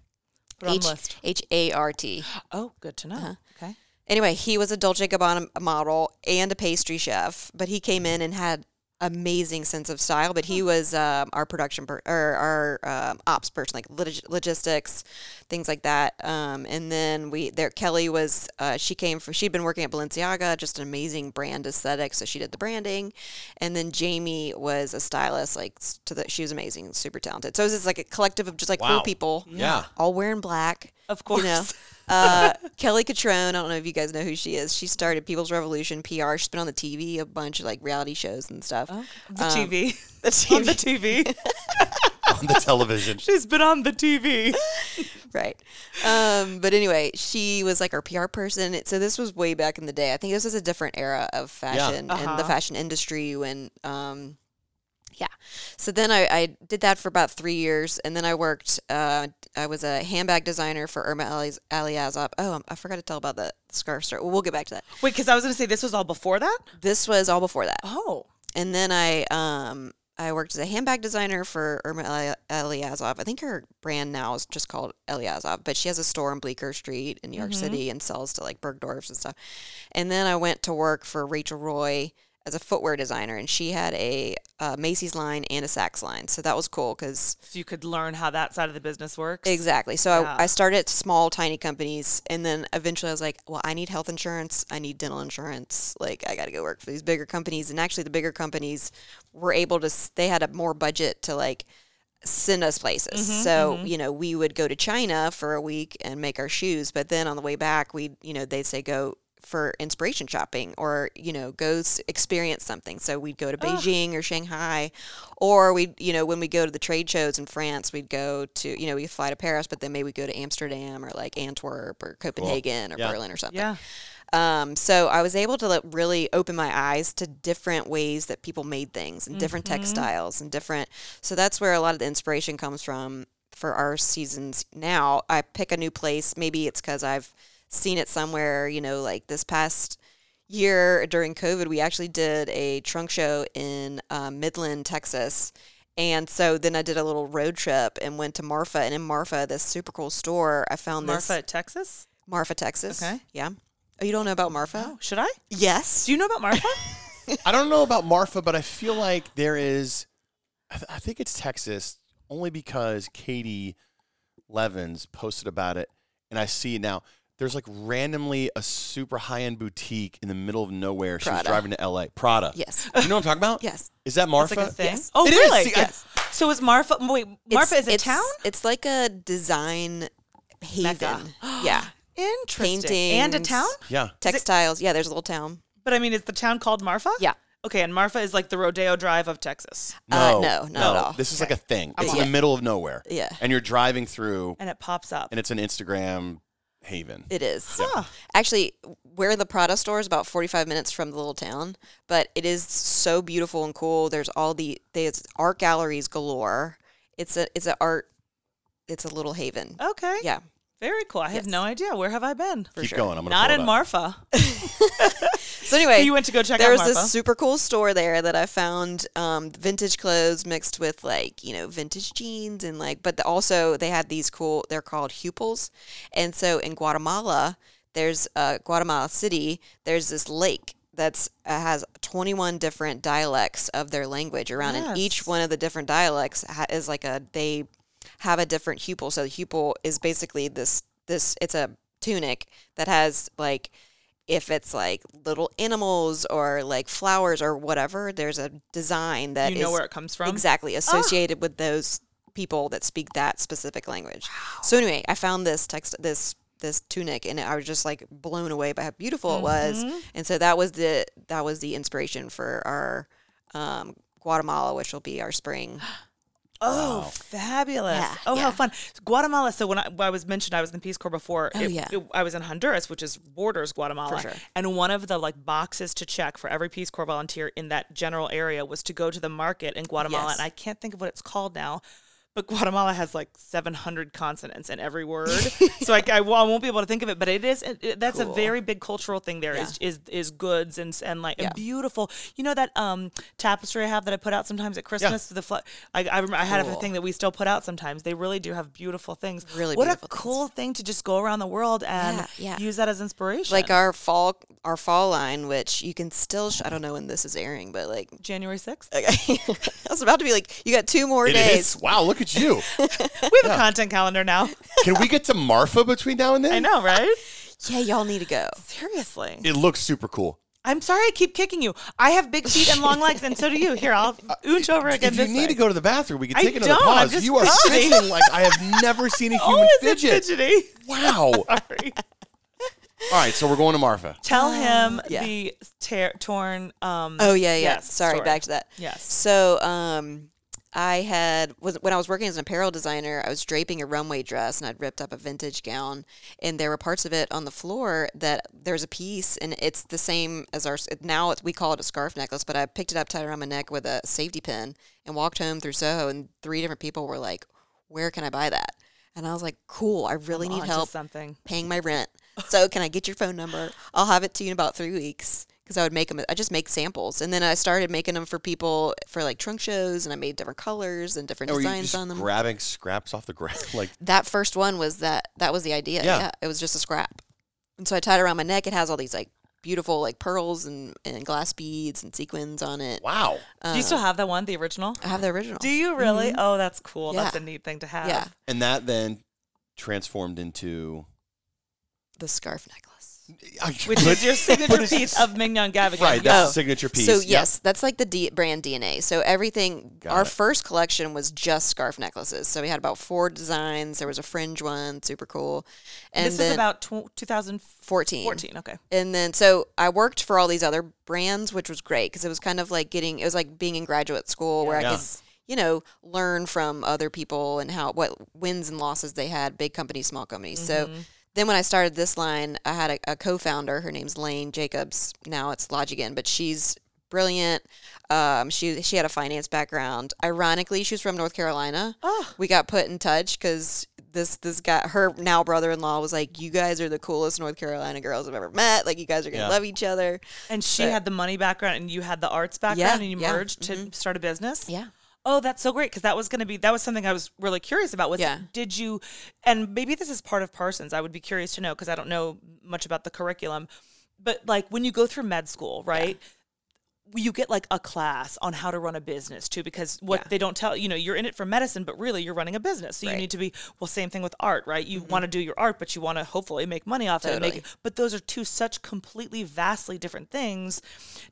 Put on the list. H A R T. Oh, good to know. Uh-huh. Okay. Anyway, he was a Dolce Gabbana model and a pastry chef, but he came in and had amazing sense of style. But he was um, our production per- or our um, ops person, like log- logistics, things like that. Um, and then we there Kelly was uh, she came from she'd been working at Balenciaga, just an amazing brand aesthetic, so she did the branding. And then Jamie was a stylist, like to the she was amazing, super talented. So it was just like a collective of just like Wow. cool people, Yeah. all wearing black. Of course. You know, course. Uh, Kelly Cutrone. I don't know if you guys know who she is. She started People's Revolution PR. She's been on the TV, a bunch of like reality shows and stuff. Oh, the Um, TV. the on the TV, TV. On the television. She's been on the TV. right? Um, but anyway, she was like our PR person. So this was way back in the day. I think this was a different era of fashion and the Uh-huh. fashion industry when. Um, yeah. So then I, I did that for about three years, and then I worked. Uh, I was a handbag designer for Irma Ali, Aliazov. Oh, um, I forgot to tell about the scarf story. Well, we'll get back to that. Wait, because I was going to say this was all before that. This was all before that. Oh. and then I um I worked as a handbag designer for Irma Eli- Eliazov. I think her brand now is just called Eliazov, but she has a store on Bleecker Street in New York City and sells to like Bergdorf's and stuff. And then I went to work for Rachel Roy as a footwear designer, and she had a, uh Macy's line and a Saks line, so that was cool because So you could learn how that side of the business works. Exactly. So Yeah. I, I started at small, tiny companies, and then eventually I was like, well, I need health insurance. I need dental insurance. Like, I got to go work for these bigger companies. And actually, the bigger companies were able to, they had a more budget to like send us places. so, you know, we would go to China for a week and make our shoes. But then on the way back, we'd you know, they'd say, go for inspiration shopping or you know go experience something so we'd go to beijing or shanghai or we you know when we go to the trade shows in france we'd go to you know we fly to paris but then maybe we go to amsterdam or like antwerp or copenhagen or Yeah. berlin or something Yeah. um, so I was able to like, really open my eyes to different ways that people made things and different textiles and different. So that's where a lot of the inspiration comes from for our seasons now. I pick a new place. Maybe it's because I've seen it somewhere, you know, like this past year during COVID, we actually did a trunk show in um, Midland, Texas. And so then I did a little road trip and went to Marfa. And in Marfa, this super cool store, I found this Marfa, Texas. Marfa, Texas. Okay. Yeah. Oh, you don't know about Marfa? Oh, should I? Yes. Do you know about Marfa? I don't know about Marfa, but I feel like there is. I, th- I think it's Texas only because Katie Levins posted about it, and I see now there's like randomly a super high end boutique in the middle of nowhere. She was driving to L.A. Prada. Yes. You know what I'm talking about? Yes. Is that Marfa? like a thing. Yes. Oh, It is. really? See, I- yes. So is Marfa? Wait, Marfa is a it's, town? It's like a design haven. yeah. Interesting. And a town? Yeah. Textiles. Yeah, there's a little town. But I mean, is the town called Marfa? Yeah. Okay, and Marfa is like the Rodeo Drive of Texas. Uh, No, no, at all. This is like a thing. It's in the middle of nowhere. Yeah. And you're driving through, And it pops up. and it's an Instagram haven. It is. Huh. Actually, where the Prada store is about 45 minutes from the little town, but it is so beautiful and cool. There's all the there's art galleries galore. It's a it's a art it's a little haven. Okay. Yeah. Very cool. I had Yes. no idea. Where have I been? Keep sure. going. I'm gonna Not pull in up. Marfa. So anyway, So you went to go check there out was Marfa. this super cool store there that I found um, vintage clothes mixed with like you know vintage jeans and like, but also they had these cool. They're called huipils, and so in Guatemala, there's uh, Guatemala City. There's this lake that's uh, has 21 different dialects of their language around, and each Yes. one of the different dialects ha- is like a they have a different huipil. So the huipil is basically this this it's a tunic that has like if it's like little animals or like flowers or whatever, there's a design that you know is where it comes from? exactly associated with those people that speak that specific language. So anyway, I found this text this this tunic and I was just like blown away by how beautiful it was. Mm-hmm. And so that was the that was the inspiration for our um, Guatemala, which will be our spring. Oh, fabulous! Yeah, oh, how fun! Guatemala. So when I, when I was mentioned, I was in the Peace Corps before. Oh, it- yeah. it- I was in Honduras, which is borders Guatemala. sure. And one of the like boxes to check for every Peace Corps volunteer in that general area was to go to the market in Guatemala. Yes. And I can't think of what it's called now. But Guatemala has like 700 consonants in every word, so I, I, I won't be able to think of it. But it is it, that's a very big cultural thing. There is is is goods and and like Yeah. and beautiful. You know that um tapestry I have that I put out sometimes at Christmas. The fl- I I, remember I had a thing that we still put out sometimes. They really do have beautiful things. Really what a things. cool thing to just go around the world and Yeah, yeah. use that as inspiration. Like our fall our fall line, which you can still sh- I don't know when this is airing, but like January sixth. okay. I was about to be like, you got two more It days. is. Wow, look at you. We have a content calendar now. Can we get to Marfa between now and then? I know, right? Yeah, y'all need to go. Seriously. It looks super cool. I'm sorry I keep kicking you. I have big feet and long legs, and so do you. Here, I'll uh, ooch over again. If you this need way. to go to the bathroom, we can I take another don't, I'm pause. just You are fidgeting. fidgeting like I have never seen a Oh, human is it fidget. fidgety? Wow. Sorry. All right, so we're going to Marfa. Tell him yeah. the tear, torn. Um, Oh yeah, yeah. yes, Sorry, story. back to that. Yes. So, um, I had was when I was working as an apparel designer, I was draping a runway dress and I'd ripped up a vintage gown, and there were parts of it on the floor that there's a piece, and it's the same as our now it's, we call it a scarf necklace, but I picked it up, tied it around my neck with a safety pin, and walked home through Soho, and three different people were like, "Where can I buy that?" And I was like, "Cool, I really need help something. paying my rent. So can I get your phone number? I'll have it to you in about three weeks because I would make them. I just make samples, and then I started making them for people for like trunk shows, and I made different colors and different Or were you designs just on them. grabbing scraps off the ground? Like, that first one was that. That was the idea. Yeah. Yeah. it was just a scrap, and so I tied it around my neck. It has all these like beautiful like pearls and, and glass beads and sequins on it. wow. Do you still have that one, the original? I have the original. Do you really? Mm-hmm. Oh, that's cool. That's a neat thing to have. Yeah. And that then transformed into. The scarf necklace. Which is your signature piece of Mignonne Gavigan. Right, that's Oh. the signature piece. So Yep. yes, that's like the D- brand DNA. So everything. Got our it. first collection was just scarf necklaces. So we had about four designs. There was a fringe one, super cool, and this then is about tw- 2014. 14. Okay. And then so I worked for all these other brands, which was great because it was kind of like getting. It was like being in graduate school where I Yeah. could. You know, learn from other people and how what wins and losses they had, big companies, small companies. So Mm-hmm. Then when I started this line, I had a, a co-founder. Her name's Lane Jacobs. Now it's Logigan, but she's brilliant. Um, she she had a finance background. Ironically, she was from North Carolina. Oh. We got put in touch because this this guy, her now brother-in-law, was like, "You guys are the coolest North Carolina girls I've ever met. Like, you guys are gonna Yeah. love each other." And she But- had the money background, and you had the arts background, and you yeah, merged to start a business. Yeah. Oh, that's so great because that was going to be that was something I was really curious about. Was Yeah. did you, and maybe this is part of Parsons. I would be curious to know because I don't know much about the curriculum, but like when you go through med school, right? you get like a class on how to run a business too because what Yeah. they don't tell you know you're in it for medicine but really you're running a business so you need to be well same thing with art right you mm-hmm. want to do your art but you want to hopefully make money off it make it but those are two such completely vastly different things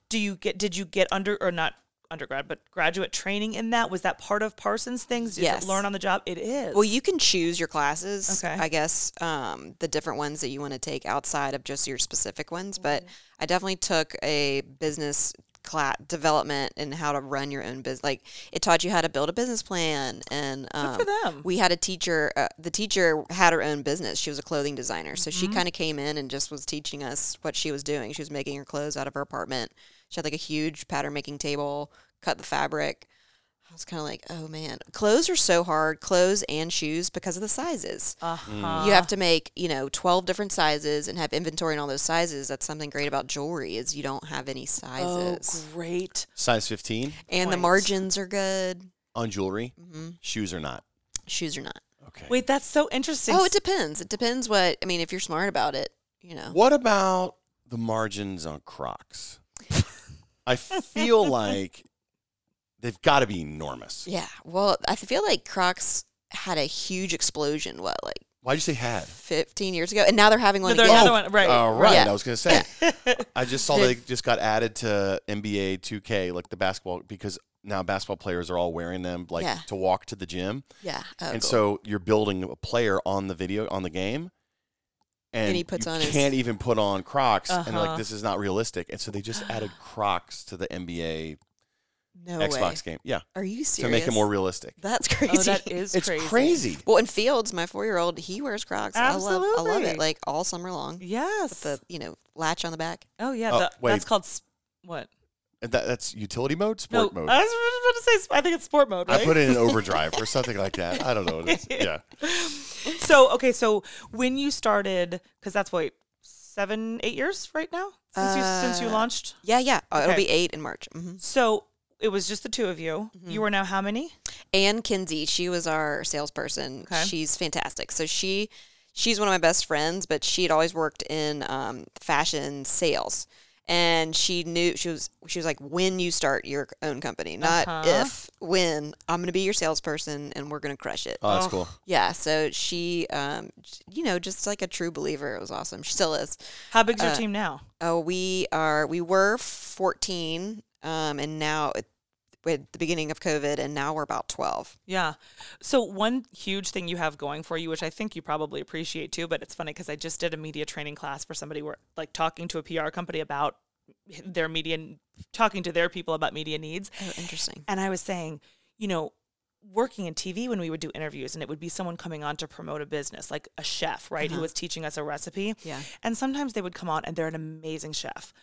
do you get did you get under or not undergrad but graduate training in that was that part of parsons things Is Yes. learn on the job it is Well, you can choose your classes. Okay. I guess um, the different ones that you want to take outside of just your specific ones. But I definitely took a business class development and how to run your own business. Like it taught you how to build a business plan. And um, for them. we had a teacher. Uh, the teacher had her own business. She was a clothing designer, so Mm-hmm. she kind of came in and just was teaching us what she was doing. She was making her clothes out of her apartment. She had like a huge pattern making table, cut the fabric. I was kind of like, oh man, clothes are so hard, clothes and shoes because of the sizes. uh-huh. You have to make, you know, 12 different sizes and have inventory in all those sizes. That's something great about jewelry is you don't have any oh sizes. great Size 15 and the margins are good. on jewelry. Shoes are not. Shoes are not. Okay. wait that's so interesting Oh, it depends. It depends what, I mean, if you're smart about it, you know. What about the margins on Crocs? I feel like they've got to be enormous. Yeah. Well, I feel like Crocs had a huge explosion, what, like Why'd you say had? 15 years ago? And now they're having one No, they're again. another one right Oh, right. Yeah. I was going to say. I just saw they just got added to NBA 2K, like the basketball, because now basketball players are all wearing them, like Yeah. to walk to the gym. Yeah. Oh, and cool. so you're building a player on the video on the game. And, he puts you on his- can't even put on Crocs, and Uh-huh. like, "This is not realistic." And so they just added Crocs to the NBA no Xbox way. game, yeah, Are you serious? to make it more realistic. That's crazy. oh that is It's crazy, crazy. Well, in Fields, my four-year-old, he wears Crocs. I love, I love it. Like all summer long. yes The you know latch on the back. oh yeah Oh, the, that's called s- what And that, that's utility mode, no sport mode. I was about to say I think it's sport mode right I put it in overdrive or something like that. I don't know. What it is. Yeah, So okay, so when you started, because that's what seven, eight years right now since you since you Uh, launched. Yeah, yeah. Oh, It'll be eight in March. hmm So it was just the two of you. Mm-hmm. You were now how many? Anne Kinsey, she was our salesperson. Okay. She's fantastic. So she she's one of my best friends, but she had always worked in um, fashion sales. And she knew she was she was like, when you start your own company, not Uh-huh. if, when. I'm gonna be your salesperson and we're gonna crush it. oh, that's Oh. cool. Yeah, so she, um, you know, just like a true believer. It was awesome. She still is. How big's your Uh, team now? Oh, we are. We were 14, um, and now at at the beginning of COVID, and now we're about 12. Yeah. So one huge thing you have going for you, which I think you probably appreciate too, but it's funny because I just did a media training class for somebody where like talking to a PR company about their media, talking to their people about media needs. Oh, interesting. And I was saying, you know, working in TV when we would do interviews and it would be someone coming on to promote a business, like a chef, right, who uh-huh. was teaching us a recipe. Yeah. And sometimes they would come on and they're an amazing chef,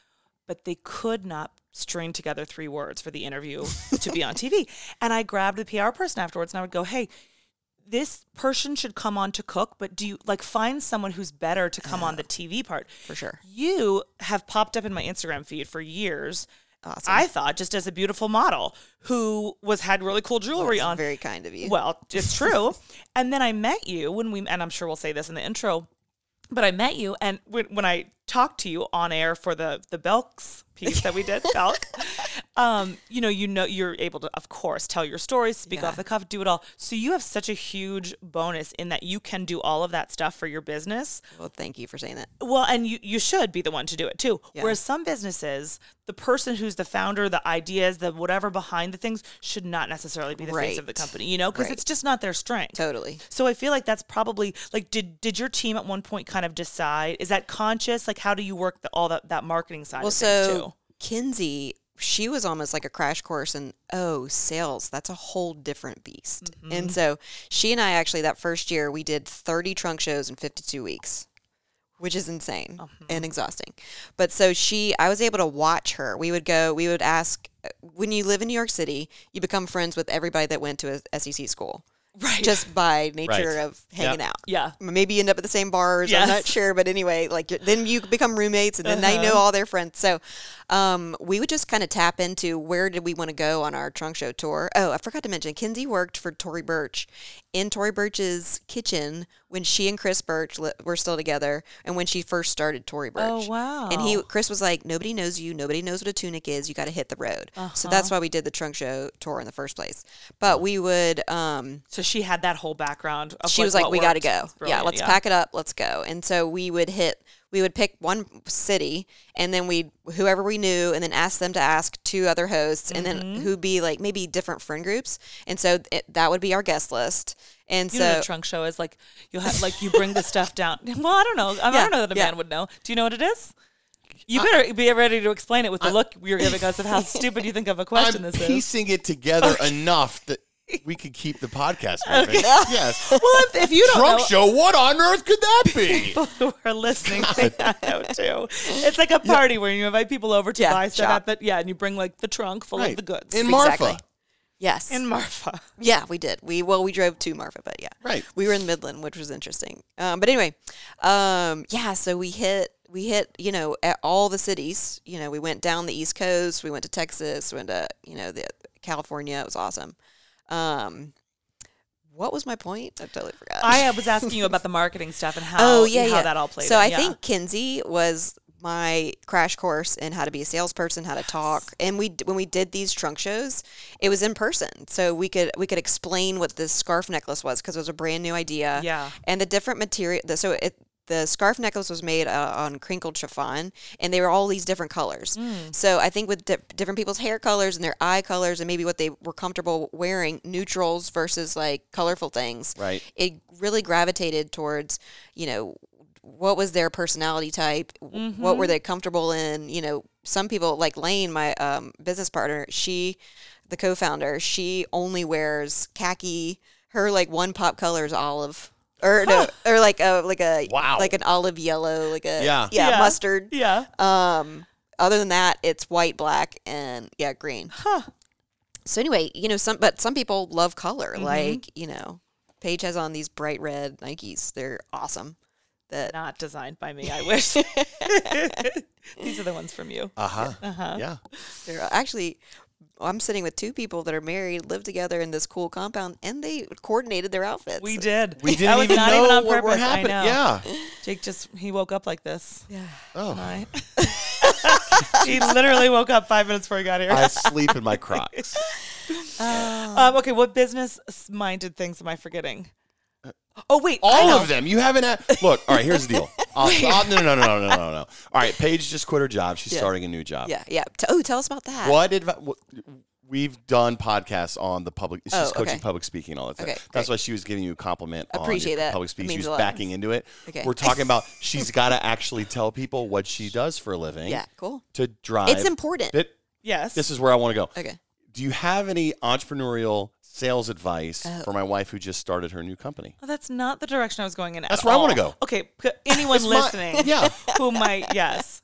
but they could not string together three words for the interview to be on TV. And I grabbed the PR person afterwards and I would go, hey, this person should come on to cook, but do you like find someone who's better to come on the TV part? For sure. You have popped up in my Instagram feed for years. Awesome. I thought just as a beautiful model who was had really cool jewelry That's on. Very kind of you. Well, it's true. and then I met you when we, and I'm sure we'll say this in the intro, but I met you, and when, when I talked to you on air for the the Belks piece that we did, Belk, um, you know, you know, you're able to, of course, tell your stories, speak Yeah. off the cuff, do it all. So you have such a huge bonus in that you can do all of that stuff for your business. well, thank you for saying that. Well, and you you should be the one to do it too. Yeah. Whereas some businesses, the person who's the founder, the ideas, the whatever behind the things should not necessarily be the face of the company, you know, because Right. it's just not their strength. Totally. So I feel like that's probably like did did your team at one point kind of decide is that conscious like how do you work the, all that that marketing side Well, of so too? Kinsey, she was almost like a crash course in oh sales. That's a whole different beast. Mm-hmm. And so she and I actually that first year we did 30 trunk shows in 52 weeks. Which is insane Uh-huh. and exhausting. But so she, I was able to watch her. We would go, we would ask, when you live in New York City, you become friends with everybody that went to a SEC school. Right. Just by nature Right. of hanging Yep. out. yeah. maybe you end up at the same bars. Yes. I'm not sure, but anyway, like then you become roommates, and then they Uh-huh. know all their friends. So um, we would just kind of tap into where did we want to go on our trunk show tour. Oh, I forgot to mention, Kinsey worked for Tory Burch, in Tory Burch's kitchen when she and Chris Burch li- were still together, and when she first started Tory Burch. Oh, wow. And he Chris was like, nobody knows you, nobody knows what a tunic is. You got to hit the road. So Uh-huh. that's why we did the trunk show tour in the first place. But we would. um So she had that whole background. Of she was like, "We got to go. Yeah, let's pack it up. Let's go." And so we would hit. We would pick one city, and then we whoever we knew, and then ask them to ask two other hosts, and Mm-hmm. then who'd be like maybe different friend groups, and so it, that would be our guest list. And You so know, the trunk show is like you'll have like you bring the stuff down. Well, I don't know. I, I Yeah, don't know that a yeah. man would know. Do you know what it is? You better be ready to explain it with the look you're giving us of how stupid you think of a question I'm this is. piecing it together enough that we could keep the podcast moving. Yes. Well, if, if you don't Trunk know, show. What on earth could that be? people who are listening may not know too. It's like a party where you invite people over to Yeah, buy stuff shop. at the yeah, and you bring like the trunk full Right. of the goods. In Marfa. Exactly. yes, in Marfa. Yeah, we did. We well, we drove to Marfa, but yeah, Right. We were in Midland, which was interesting. Um, but anyway, um, yeah. So we hit we hit you know at all the cities. You know, we went down the East Coast. We went to Texas. We went to you know the California. It was awesome. Um, what was my point? I totally forgot. I uh, was asking you about the marketing stuff and how oh yeah, how yeah. that all played. So in, I yeah. think Kinsey was my crash course in how to be a salesperson, how to talk. And we when we did these trunk shows, it was in person, so we could we could explain what this scarf necklace was because it was a brand new idea. Yeah. and the different material. So it. The scarf necklace was made uh, on crinkled chiffon, and they were all these different colors. Mm. So I think with di- different people's hair colors and their eye colors, and maybe what they were comfortable wearing, neutrals versus like colorful things, Right. it really gravitated towards you know what was their personality type what were they comfortable in you know some people like lane my um, business partner she the co-founder she only wears khaki her like one pop color is olive or no, or like a like a Wow. like an olive yellow like a Yeah. yeah, Yeah. mustard yeah. um, other than that, it's white, black, and yeah, green. Huh. So anyway, you know, some but some people love color. Mm-hmm. Like you know, Paige has on these bright red Nikes. They're awesome. That Not designed by me. I wish. These are the ones from you. Uh huh. Uh-huh. Yeah. they're actually. I'm sitting with two people that are married, live together in this cool compound, and they coordinated their outfits. We did. We didn't was even not know even on what purpose. were I happening. know. Yeah. Jake just he woke up like this. Yeah. Oh. Right. he literally woke up five minutes before he got here. I sleep in my Crocs. um, okay, what business-minded things am I forgetting? Oh wait, I All know. of them. You haven't. A- Look. All right. Here's the deal. I'll, I'll- no, no, no, no, no, no, no, no. All right. Paige just quit her job. She's Yeah. starting a new job. Yeah. Yeah. T- oh, tell us about that. What advi- what, we've done podcasts on the public. She's Oh, coaching okay. public speaking all the time. Okay, That's great. why she was giving you a compliment. Appreciate on your that. Public It speaking. She means was lot. backing into it. Okay. We're talking about she's got to actually tell people what she does for a living. Yeah. Cool. To drive. It's important. It- Yes. this is where I want to go. Okay. Do you have any entrepreneurial sales advice Oh. for my wife who just started her new company? Well, that's not the direction I was going in. That's at where I wanna go. Okay, anyone It's my- listening, yeah. who might yes,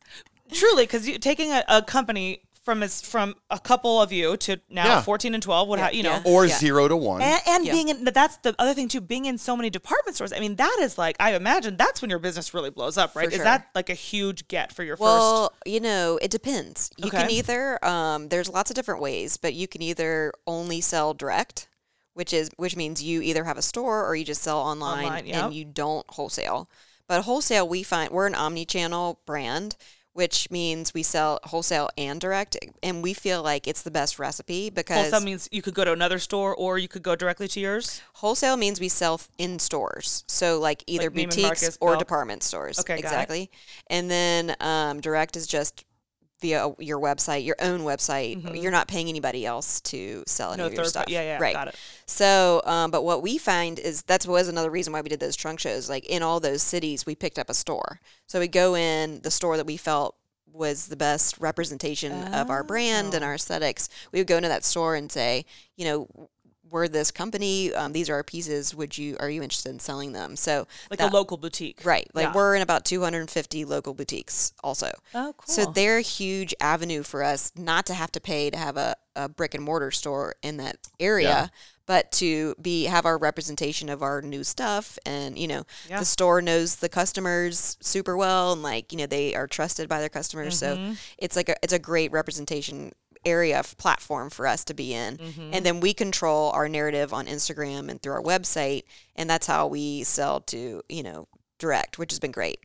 truly, because you taking a, a company from as from a couple of you to now Yeah. fourteen and twelve, what Yeah, ha- you know, yeah. Or Yeah. zero to one. and, and Yeah. being in that's the other thing too, being in so many department stores. I mean, that is like I imagine that's when your business really blows up, right? For Is that like a huge get for your Well, you know, it depends. You can either um, there's lots of different ways, but you can either only sell direct, which is which means you either have a store or you just sell online, Online, yep. and you don't wholesale. But wholesale, we find we're an omni-channel brand, which means we sell wholesale and direct, and we feel like it's the best recipe because Wholesale means you could go to another store or you could go directly to yours. Wholesale means we sell in stores, so like either Like boutiques Marcus, or department stores. Okay, exactly. And then um, direct is just via your website, your own website. You're not paying anybody else to sell any Mm-hmm. No of your stuff. yeah, yeah, right. got it. So, um, but what we find is that's was another reason why we did those trunk shows. Like in all those cities, we picked up a store. So we go in the store that we felt was the best representation of our brand Oh. and our aesthetics. We would go into that store and say, you know, we're this company. Um, these are our pieces. Would you are you interested in selling them? So Like that- a local boutique. right, like Yeah. we're in about 250 local boutiques also. Oh, cool. So they're a huge avenue for us not to have to pay to have a, a brick and mortar store in that area, Yeah. but to be have our representation of our new stuff and you know Yeah. the store knows the customers super well and like you know they are trusted by their customers. Mm-hmm. So it's like a, it's a great representation area of platform for us to be in. And then we control our narrative on Instagram and through our website. And that's how we sell to, you know, direct, which has been great.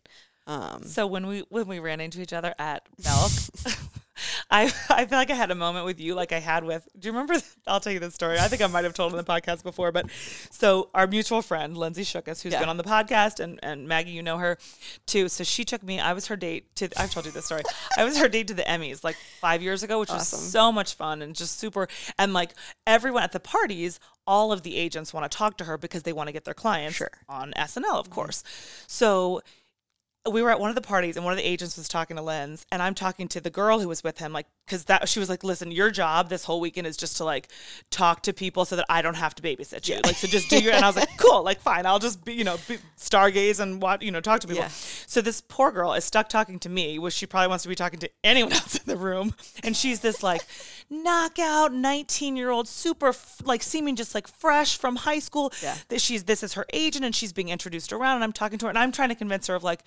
Um, So when we when we ran into each other at Belk, I I feel like I had a moment with you like I had with. Do you remember? I'll tell you this story. I think I might have told in the podcast before, but so our mutual friend Lindsay Shookus, who's Yeah. been on the podcast, and and Maggie, you know her too. So she took me. I was her date to. I've told you this story. I was her date to the Emmys like five years ago, which Awesome. was so much fun and just super. And like everyone at the parties. All of the agents want to talk to her because they want to get their clients Sure. on SNL, of mm-hmm. course. So we were at one of the parties and one of the agents was talking to Lenz and I'm talking to the girl who was with him like cuz that she was like listen your job this whole weekend is just to like talk to people so that I don't have to babysit you like so just do your and I was like cool like fine I'll just be you know be, stargaze and what you know talk to people Yeah. so this poor girl is stuck talking to me which she probably wants to be talking to anyone else in the room and she's this like knockout 19 year old super f- like seeming just like fresh from high school Yeah. that she's this is her agent and she's being introduced around and I'm talking to her and I'm trying to convince her of like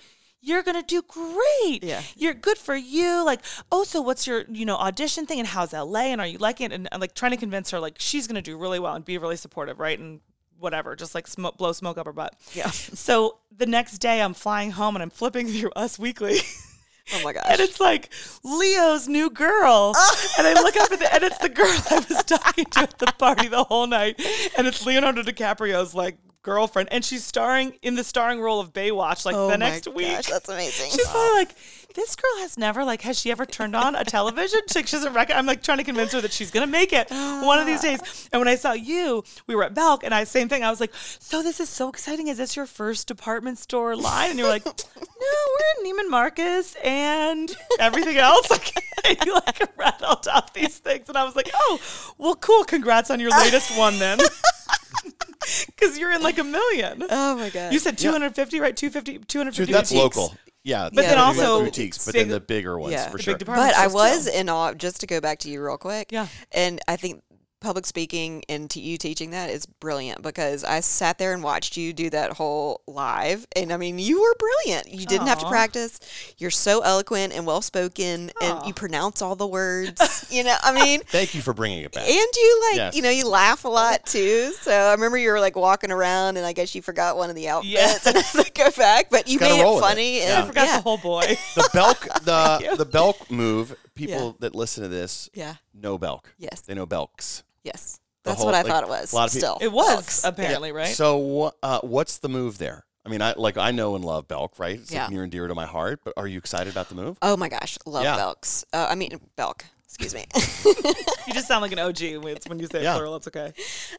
you're gonna do great. Yeah. You're good for you. Like, oh, so what's your, you know, audition thing and how's LA and are you liking it? And, and like trying to convince her like she's gonna do really well and be really supportive, right? And whatever, just like smoke, blow smoke up her butt. Yeah. So the next day I'm flying home and I'm flipping through Us Weekly. oh my gosh. And it's like Leo's new girl. and I look up at the and it's the girl I was talking to at the party the whole night. And it's Leonardo DiCaprio's like girlfriend. And she's starring in the starring role of Baywatch like oh the next week. gosh, that's amazing. She's probably like, this girl has never like, has she ever turned on a television? She, she doesn't reckon. I'm like trying to convince her that she's gonna make it one of these days. And when I saw you, we were at Belk, and I same thing. I was like, so this is so exciting. Is this your first department store line? And you're like, no, we're in Neiman Marcus and everything else. Like, you like rattled off these things, and I was like, oh, well, cool. Congrats on your latest one then. Because you're in like a million. oh my god! You said 250, right? 250, 250 that's boutiques. local. Yeah, But then also boutiques, but then the bigger ones Yeah. for The sure. big department But I was too. in awe, just to go back to you real quick. Yeah. And I think public speaking and to you teaching that is brilliant because I sat there and watched you do that whole live. And I mean, you were brilliant. You didn't have to practice. You're so eloquent and well spoken and you pronounce all the words. you know, I mean, Thank you for bringing it back. and you like, Yes. you know, you laugh a lot too. So I remember you were like walking around and I guess you forgot one of the outfits Yes. and had to go back, but you gotta made it with it. funny. Yeah. And, I forgot yeah. the whole boy. the Belk, the the Belk move. People Yeah. that listen to this Yeah. know Belk. Yes. They know Belks. Yes. That's whole- what I like, thought it was. a lot of people- Still. It was Elks. apparently right. So? Uh, what's the move there? I mean, I like I know and love Belk, right? It's Yeah. like near and dear to my heart. But are you excited about the move? Oh my gosh, love Yeah. Belks. Uh, I mean Belk. Excuse me. you just sound like an OG when, when you say Yeah. plural. It's okay.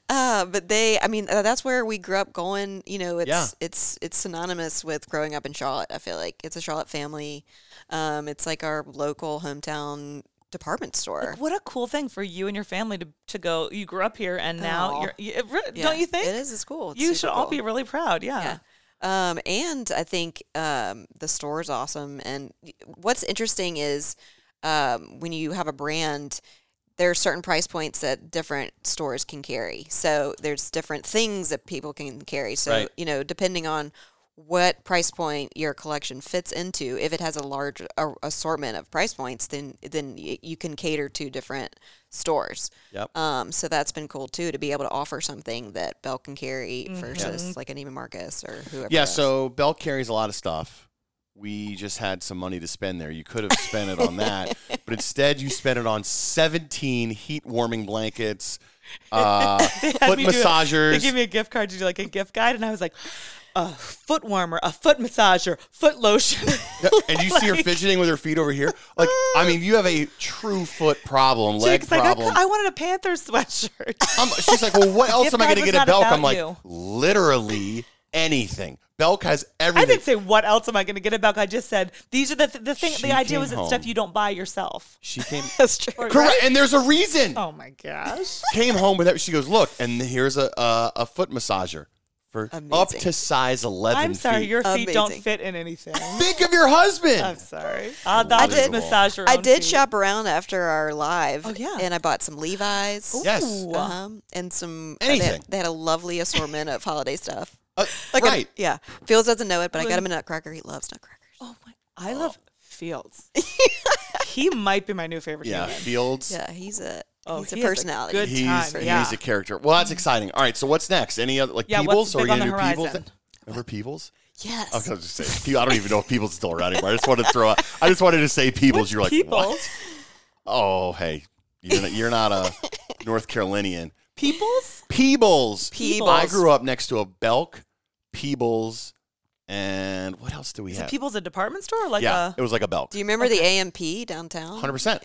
uh, but they, I mean, uh, that's where we grew up going. You know, it's Yeah. it's it's synonymous with growing up in Charlotte. I feel like it's a Charlotte family. Um, it's like our local hometown department store. What a cool thing for you and your family to, to go. You grew up here and now Aw. you're. You, it Yeah, don't you think? it is? It's cool. It's you super should all cool. be really proud. Yeah. Yeah. Um, and I think um, the store is awesome. And what's interesting is um, when you have a brand, there are certain price points that different stores can carry. So there's different things that people can carry. So, Right. you know, depending on what price point your collection fits into, if it has a large a, assortment of price points, then then y- you can cater to different stores. Yep. Um, so that's been cool too to be able to offer something that Belk can carry Mm-hmm. versus like an Neiman Marcus or whoever. Yeah. else. So Belk carries a lot of stuff. We just had some money to spend there. You could have spent it on that, but instead you spent it on 17 heat warming blankets, uh, Had foot me do it. massagers. They gave me a gift card to do like a gift guide, and I was like, a foot warmer, a foot massager, foot lotion. and you see her fidgeting with her feet over here. Like, I mean, you have a true foot problem, leg like, I, problem. I wanted a Panther sweatshirt. I'm, she's like, well, what else am I going to get at not Belk? I'm like, you. literally anything. Belk has everything. I didn't say what else am I going to get at Belk. I just said these are the th- the thing. She the idea was that stuff you don't buy yourself. she came that's true. correct, and there's a reason. Oh my gosh! Came home with that. She goes, look, and here's a a, a foot massager for up to size 11 I'm sorry, feet. your feet don't Amazing. fit in anything. Think of your husband. I'm sorry. I'll, I'll just did- massage your I own did feet. shop around after our live. Oh, yeah. and I bought some Levi's. Yes. Ooh. Uh-huh. And some they had- Anything. They, had, a lovely assortment of holiday stuff. Uh, Like a- right. yeah. Fields doesn't know it, but I got him a nutcracker. He loves nutcrackers. Oh my! I love fields. he might be my new favorite Yeah, human. Fields. Yeah, he's a Oh, he's he a has a personality. good He's time, yeah. he's a character. Well, that's exciting. All right, so what's next? Any other like Yeah, Peebles? what's Are big gonna do Peebles? Remember Peebles? yes. I was gonna just say I don't even know if Peebles is still around anymore. I just wanted to throw out. I just wanted to say Peebles. What's You're like Peoples? what? Oh, hey, you're not, you're not a North Carolinian. Peebles? Peebles. Peebles. I grew up next to a Belk, Peebles, and what else do we Is have? it Peoples a department store? or Like yeah, a it was like a Belk. Do you remember the AMP downtown? Hundred percent.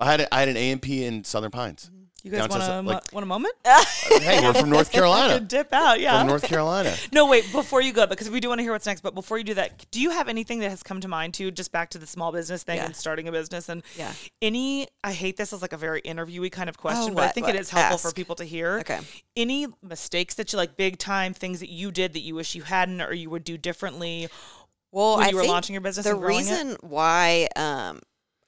Yeah. I had a, I had an AMP in Southern Pines. you guys want a some- mo- like- want a moment? hey, we're from North Carolina. could dip out, yeah. From North Carolina. No, wait, before you go, because we do want to hear what's next, but before you do that, do you have anything that has come to mind too, just back to the small business thing Yeah. and starting a business? And Yeah. any, I hate this as like a very interviewee kind of question, Oh, but I think what? it is helpful for people to hear. Okay. Any mistakes that you like, big time things that you did that you wish you hadn't or you would do differently? Well, when I you were think launching your business the and growing it? reason why um,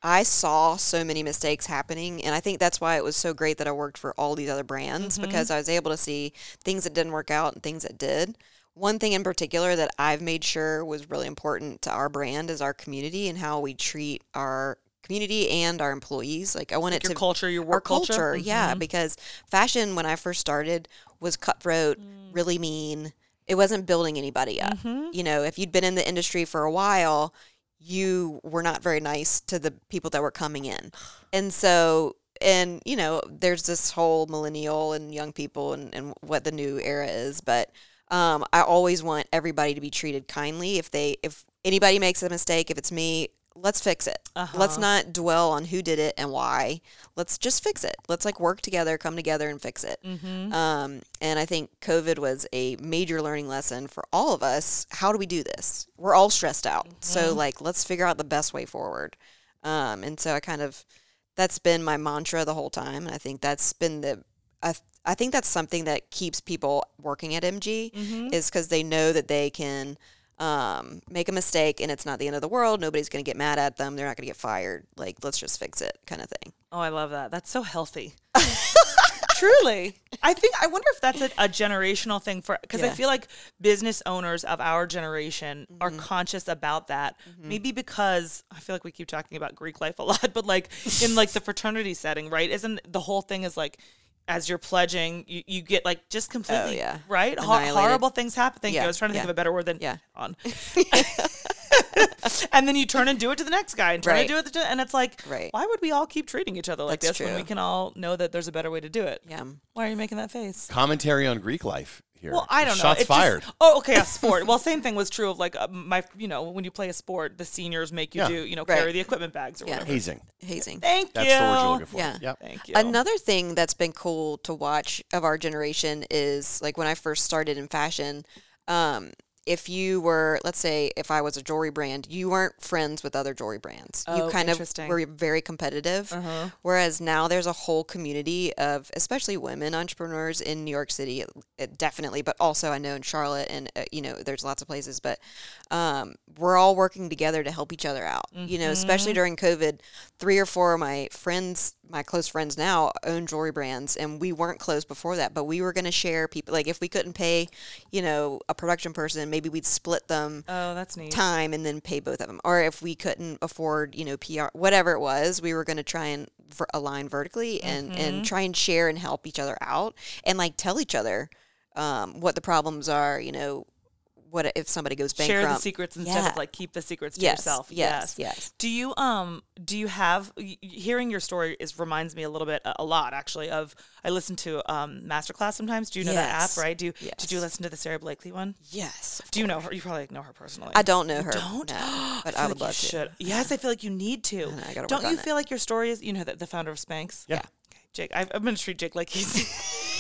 I saw so many mistakes happening, and I think that's why it was so great that I worked for all these other brands Mm-hmm. because I was able to see things that didn't work out and things that did. One thing in particular that I've made sure was really important to our brand is our community and how we treat our community and our employees. Like I want Like it your to culture, your our work culture, yeah, Mhm. because fashion when I first started was cutthroat, Mm. really mean. It wasn't building anybody up. Mm-hmm. You know, if you'd been in the industry for a while, you were not very nice to the people that were coming in. And so and you know, there's this whole millennial and young people and, and what the new era is, but um, I always want everybody to be treated kindly. If they if anybody makes a mistake, if it's me, let's fix it. Let's Uh-huh. not dwell on who did it and why. Let's just fix it. Let's like work together, come together and fix it. Mm-hmm. Um, and I think COVID was a major learning lesson for all of us. How do we do this? We're all stressed out. So like, let's figure out the best way forward. Um, and so I kind of, that's been my mantra the whole time. And I think that's been the, I, I think that's something that keeps people working at MG Mm-hmm. is because they know that they can um, make a mistake and it's not the end of the world. Nobody's going to get mad at them. They're not going to get fired. Like, let's just fix it kind of thing. Oh, I love that. That's so healthy. Truly. I think, I wonder if that's a, a generational thing for, because I feel like business owners of our generation are Mm-hmm. conscious about that. Maybe because I feel like we keep talking about Greek life a lot, but like in like the fraternity setting, right? Isn't the whole thing is like, as you're pledging, you, you get like just completely, Oh, yeah. right? Ho- horrible things happen. Thank you. I was trying to think yeah. of a better word than Yeah. on. and then you turn and do it to the next guy and turn Right. and do it to, and it's like, Right. why would we all keep treating each other like That's this when we can all know that there's a better way to do it? Yeah. Why are you making that face? Commentary on Greek life here. Well, I don't know. Shots It's just- fired. oh, okay, a sport. well, same thing was true of like uh, my, you know, when you play a sport, the seniors make you Yeah. do, you know, Right. carry the equipment bags or Yeah. whatever. Hazing. Hazing. Thank That's you. the word you're looking for. Yeah. Yep. Thank you. Another thing that's been cool to watch of our generation is like when I first started in fashion, um, if you were, let's say, if I was a jewelry brand, you weren't friends with other jewelry brands. Oh, you kind of were very competitive. Uh-huh. Whereas now there's a whole community of, especially women entrepreneurs in New York City, uh, definitely, but also I know in Charlotte and, uh, you know, there's lots of places, but um, we're all working together to help each other out. You know, especially during COVID, three or four of my friends, my close friends now, own jewelry brands, and we weren't close before that, but we were going to share people. Like if we couldn't pay, you know, a production person, maybe we'd split them Oh, that's neat. time and then pay both of them. Or if we couldn't afford, you know, PR, whatever it was, we were going to try and ver- align vertically and Mm-hmm. and try and share and help each other out and like tell each other um, what the problems are. You know, what if somebody goes bankrupt? Share the secrets instead Yeah. of like keep the secrets to Yes, yourself. yes, yes. Do you um do you have y- y- hearing your story is reminds me a little bit a a lot actually of I listen to um Masterclass sometimes. Do you know that app, right? Do you did you listen to the Sara Blakely one? Yes. Do you know her? You probably know her personally. I don't know her. don't? no, but feel I like would you love to. should. Yes, I feel like you need to. I gotta Don't you on it. feel like your story is, you know, the, the founder of Spanx? Yeah. Okay, Jake, I've, I'm going to treat Jake like he's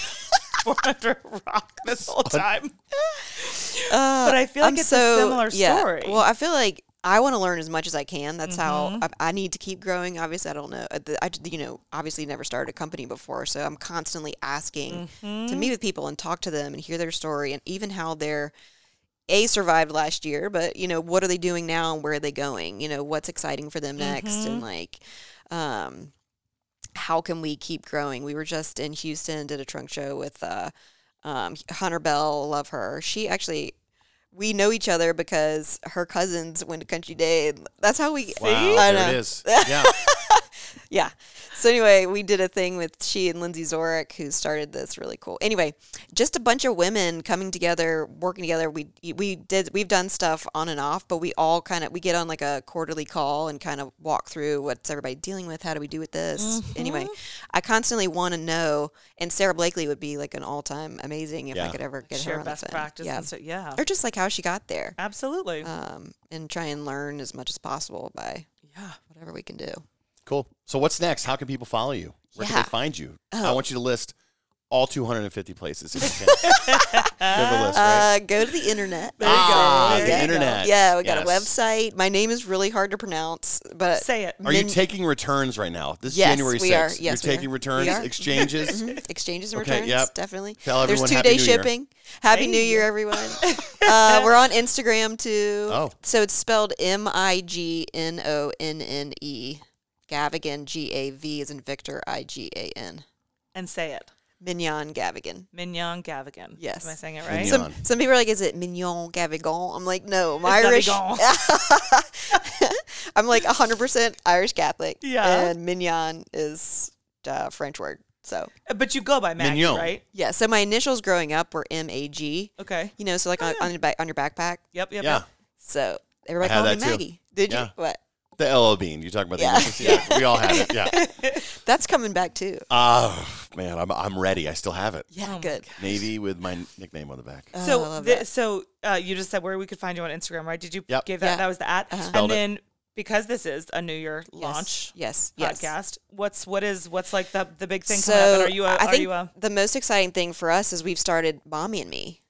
born under a rock this whole time. but I feel like I'm it's so- a similar yeah. story. Well, I feel like I want to learn as much as I can. That's Mm-hmm. how I, I need to keep growing. Obviously, I don't know. Uh, I, you know, obviously never started a company before, so I'm constantly asking to Mm-hmm. meet with people and talk to them and hear their story and even how they're a survived last year, but you know, what are they doing now and where are they going? You know, what's exciting for them next Mm-hmm. and like, um, how can we keep growing? We were just in Houston, did a trunk show with uh, um, Hunter Bell. Love her. She actually, we know each other because her cousins went to Country Day. That's how we. Wow, I there know. it is. Yeah. Yeah. So anyway, we did a thing with she and Lindsay Zorik, who started this really cool. Anyway, just a bunch of women coming together, working together. We we did we've done stuff on and off, but we all kind of we get on like a quarterly call and kind of walk through what's everybody dealing with. How do we do with this? Anyway, I constantly want to know. And Sara Blakely would be like an all time amazing if I could ever get her Share on best the phone. practice Yeah. and so yeah. Or just like how she got there, Absolutely. um, and try and learn as much as possible by yeah. whatever we can do. Cool. So what's next? How can people follow you? Where can they find you? I Oh. want you to list all 250 places if you can. Give a list, right? Uh, go to the internet. There you go. ah, There the you go. internet. Yeah, we got a website. My name is really hard to pronounce, but Say it. Are you taking returns right now? This is Yes, January 6th. we are. Yes, You're we taking are. returns, We are. exchanges. Mhm. exchanges and Okay, returns, yep. definitely. Tell There's everyone two Happy day New Year. shipping. Happy New Year, everyone. uh, we're on Instagram too. Oh. So it's spelled M I G N O N N E. Gavigan, G A V is in Victor, I G A N. And say it. Mignonne Gavigan. Mignonne Gavigan. Yes. Am I saying it right? Mignonne. Some some people are like, is it Mignonne Gavigan? I'm like, no, I'm It's Irish. I'm like 100% Irish Catholic. Yeah. And Mignonne is a French word. So, uh, But you go by Maggie, Mignonne. right? yeah. So my initials growing up were M A G. Okay. You know, so like on, oh, on, your back, on your backpack. Yep, yep, yeah. yep. So everybody called me that too. Maggie. Did Yeah. you? What? The LL Bean. You talking about the Yeah. initials? Yeah. We all have it. Yeah. That's coming back too. Oh, man. I'm, I'm ready. I still have it. Yeah, Oh good. Navy with my nickname on the back. Oh, I So, love the, that. so uh, you just said where we could find you on Instagram, right? Did you Yep. give that? Yeah. That was the at. Uh-huh. And then because this is a New Year launch Yes. Yes. podcast, what's what is what's like the the big thing So coming up? And are you a, I are think you a the most exciting thing for us is we've started Mommy and Me,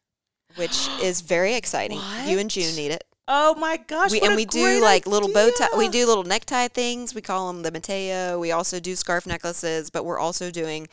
which is very exciting. You and June need it. Oh my gosh! we, and we do like little bow tie. We do little necktie things. We call them the Mateo. We also do scarf necklaces, but we're also doing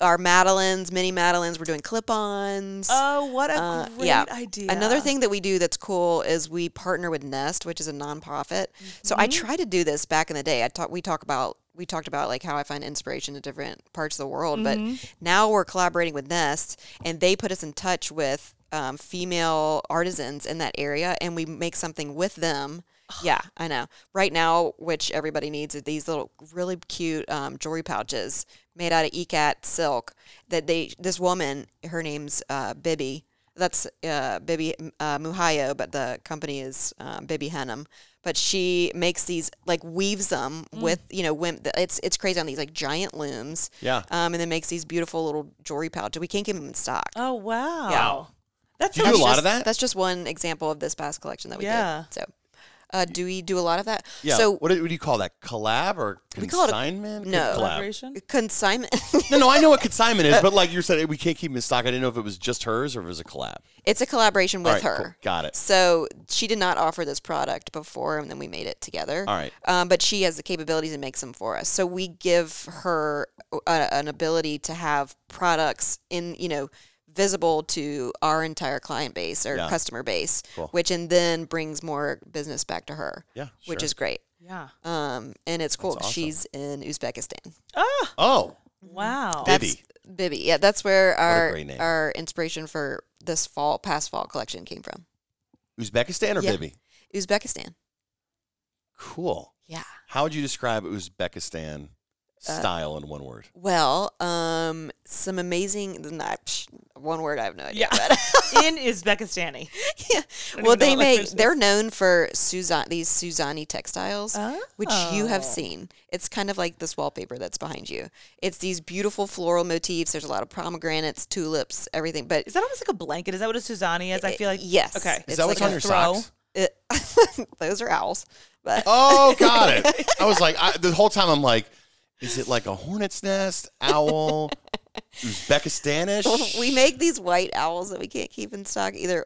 our Madeleines, mini Madeleines. We're doing clip-ons. Oh, what a Uh, great yeah. idea! Another thing that we do that's cool is we partner with Nest, which is a nonprofit. So I Mm-hmm. try to do this back in the day. I talk we talk about we talked about like how I find inspiration in different parts of the world, Mm-hmm. but now we're collaborating with Nest, and they put us in touch with um, female artisans in that area, and we make something with them. Yeah, I know. Right now, which everybody needs, are these little really cute um, jewelry pouches made out of ikat silk. That they, this woman, her name's uh, Bibi. That's uh, Bibi uh, Muhayo, but the company is um, Bibi Henham. But she makes these like weaves them with you know wim- it's it's crazy on these like giant looms. Yeah. Um, and then makes these beautiful little jewelry pouches. We can't keep them in stock. Oh wow! Yeah. That's Do you do a lot just, of that? That's just one example of this past collection that we Yeah. did. So, uh, do we do a lot of that? Yeah. So what, do, what do you call that? Collab or We call it a- consignment? no. Collaboration. consignment. No, no, I know what consignment is, but like you said, we can't keep them in stock. I didn't know if it was just hers or if it was a collab. it's a collaboration with All right, her. cool. Got it. So she did not offer this product before, and then we made it together. All right. Um, but she has the capabilities and makes them for us. So we give her a, an ability to have products in, you know, visible to our entire client base or Yeah. customer base, Cool. which and then brings more business back to her. Yeah, which sure. is great. Yeah. Um, and it's cool. awesome. She's in Uzbekistan. Ah, Oh, wow. Bib- That's Bibi. Yeah, that's where our our inspiration for this fall, past fall collection came from. Uzbekistan or Yeah. Bibi? Uzbekistan. Cool. Yeah. How would you describe Uzbekistan style in one word? Well, um, some amazing. Not psh, one word. I have no idea. Yeah. but- In Uzbekistani. yeah. Well, they make. They're known for Suzan these Suzani textiles, which you have Oh. seen. It's kind of like this wallpaper that's behind you. It's these beautiful floral motifs. There's a lot of pomegranates, tulips, everything. But Is that almost like a blanket? Is that what a Suzani is? I feel like yes. Okay. Is It's that what's like on a your throw. socks? it, those are owls. But Oh, got it. I was like, I, the whole time I'm like, is it like a hornet's nest, owl, Uzbekistanish? we make these white owls that we can't keep in stock either.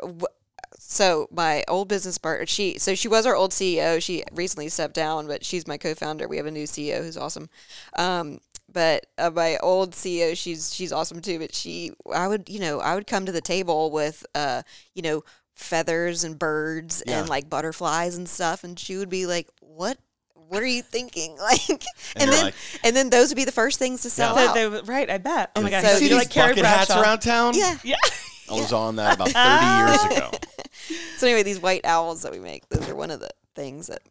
So my old business partner, she so she was our old CEO. She recently stepped down, but she's my co-founder. We have a new CEO who's awesome. Um, but uh, my old CEO, she's she's awesome too. But she, I would you know I would come to the table with uh you know feathers and birds Yeah. and like butterflies and stuff, and she would be like, "What? What are you thinking?" Like, and, you're then like- and then those would be the first things to sell They- out. they- right, I bet. Oh my And gosh. so So See you're these like Carrie bucket hats around town? yeah. Yeah. I was on that about 30 years ago. So anyway, these white owls that we make, those are one of the things that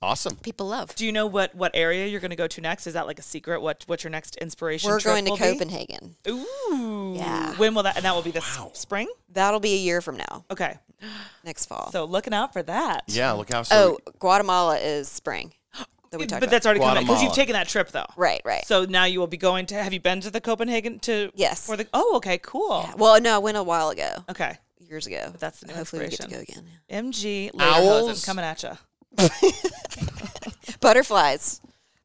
Awesome. people love. Do you know what what area you're going to go to next? Is that like a secret? What what's your next inspiration? We're trip going to will be? Copenhagen. Ooh. Yeah. When will that? And that will be this spring. That'll be a year from now, Okay. next fall. So looking out for that. Yeah, look how so oh, Guatemala is spring. That we talked but about. that's already coming because Guatemala. you've taken that trip though. right, right. So now you will be going to. Have you been to the Copenhagen to? Yes. For the. Oh, okay, cool. well, no, I went a while ago, Okay. years ago. But that's the new Hopefully we get to go inspiration. again. MG Owls? Lederhosen coming at you. Butterflies.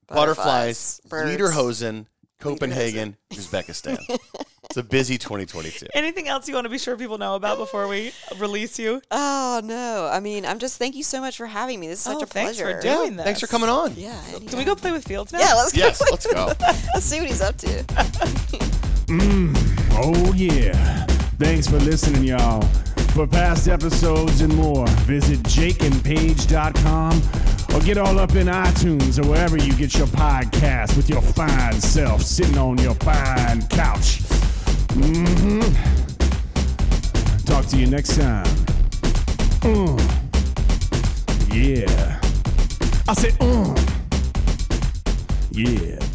butterflies, birds. Lederhosen, Copenhagen, Uzbekistan. it's a busy 2022. Anything else you want to be sure people know about before we release you? Oh no! I mean, I'm just thank you so much for having me. This is such Oh, a thanks for pleasure. doing this. Thanks for coming on. Yeah. Can we go play with Fields now? Yeah, let's go. Yes, let's go. let's see what he's up to. Mm, oh, yeah. Thanks for listening, y'all. For past episodes and more, visit jakeandpaige.com or get all up in iTunes or wherever you get your podcast with your fine self sitting on your fine couch. Hmm Talk to you next time. Mm. Yeah. I said, mm. Yeah.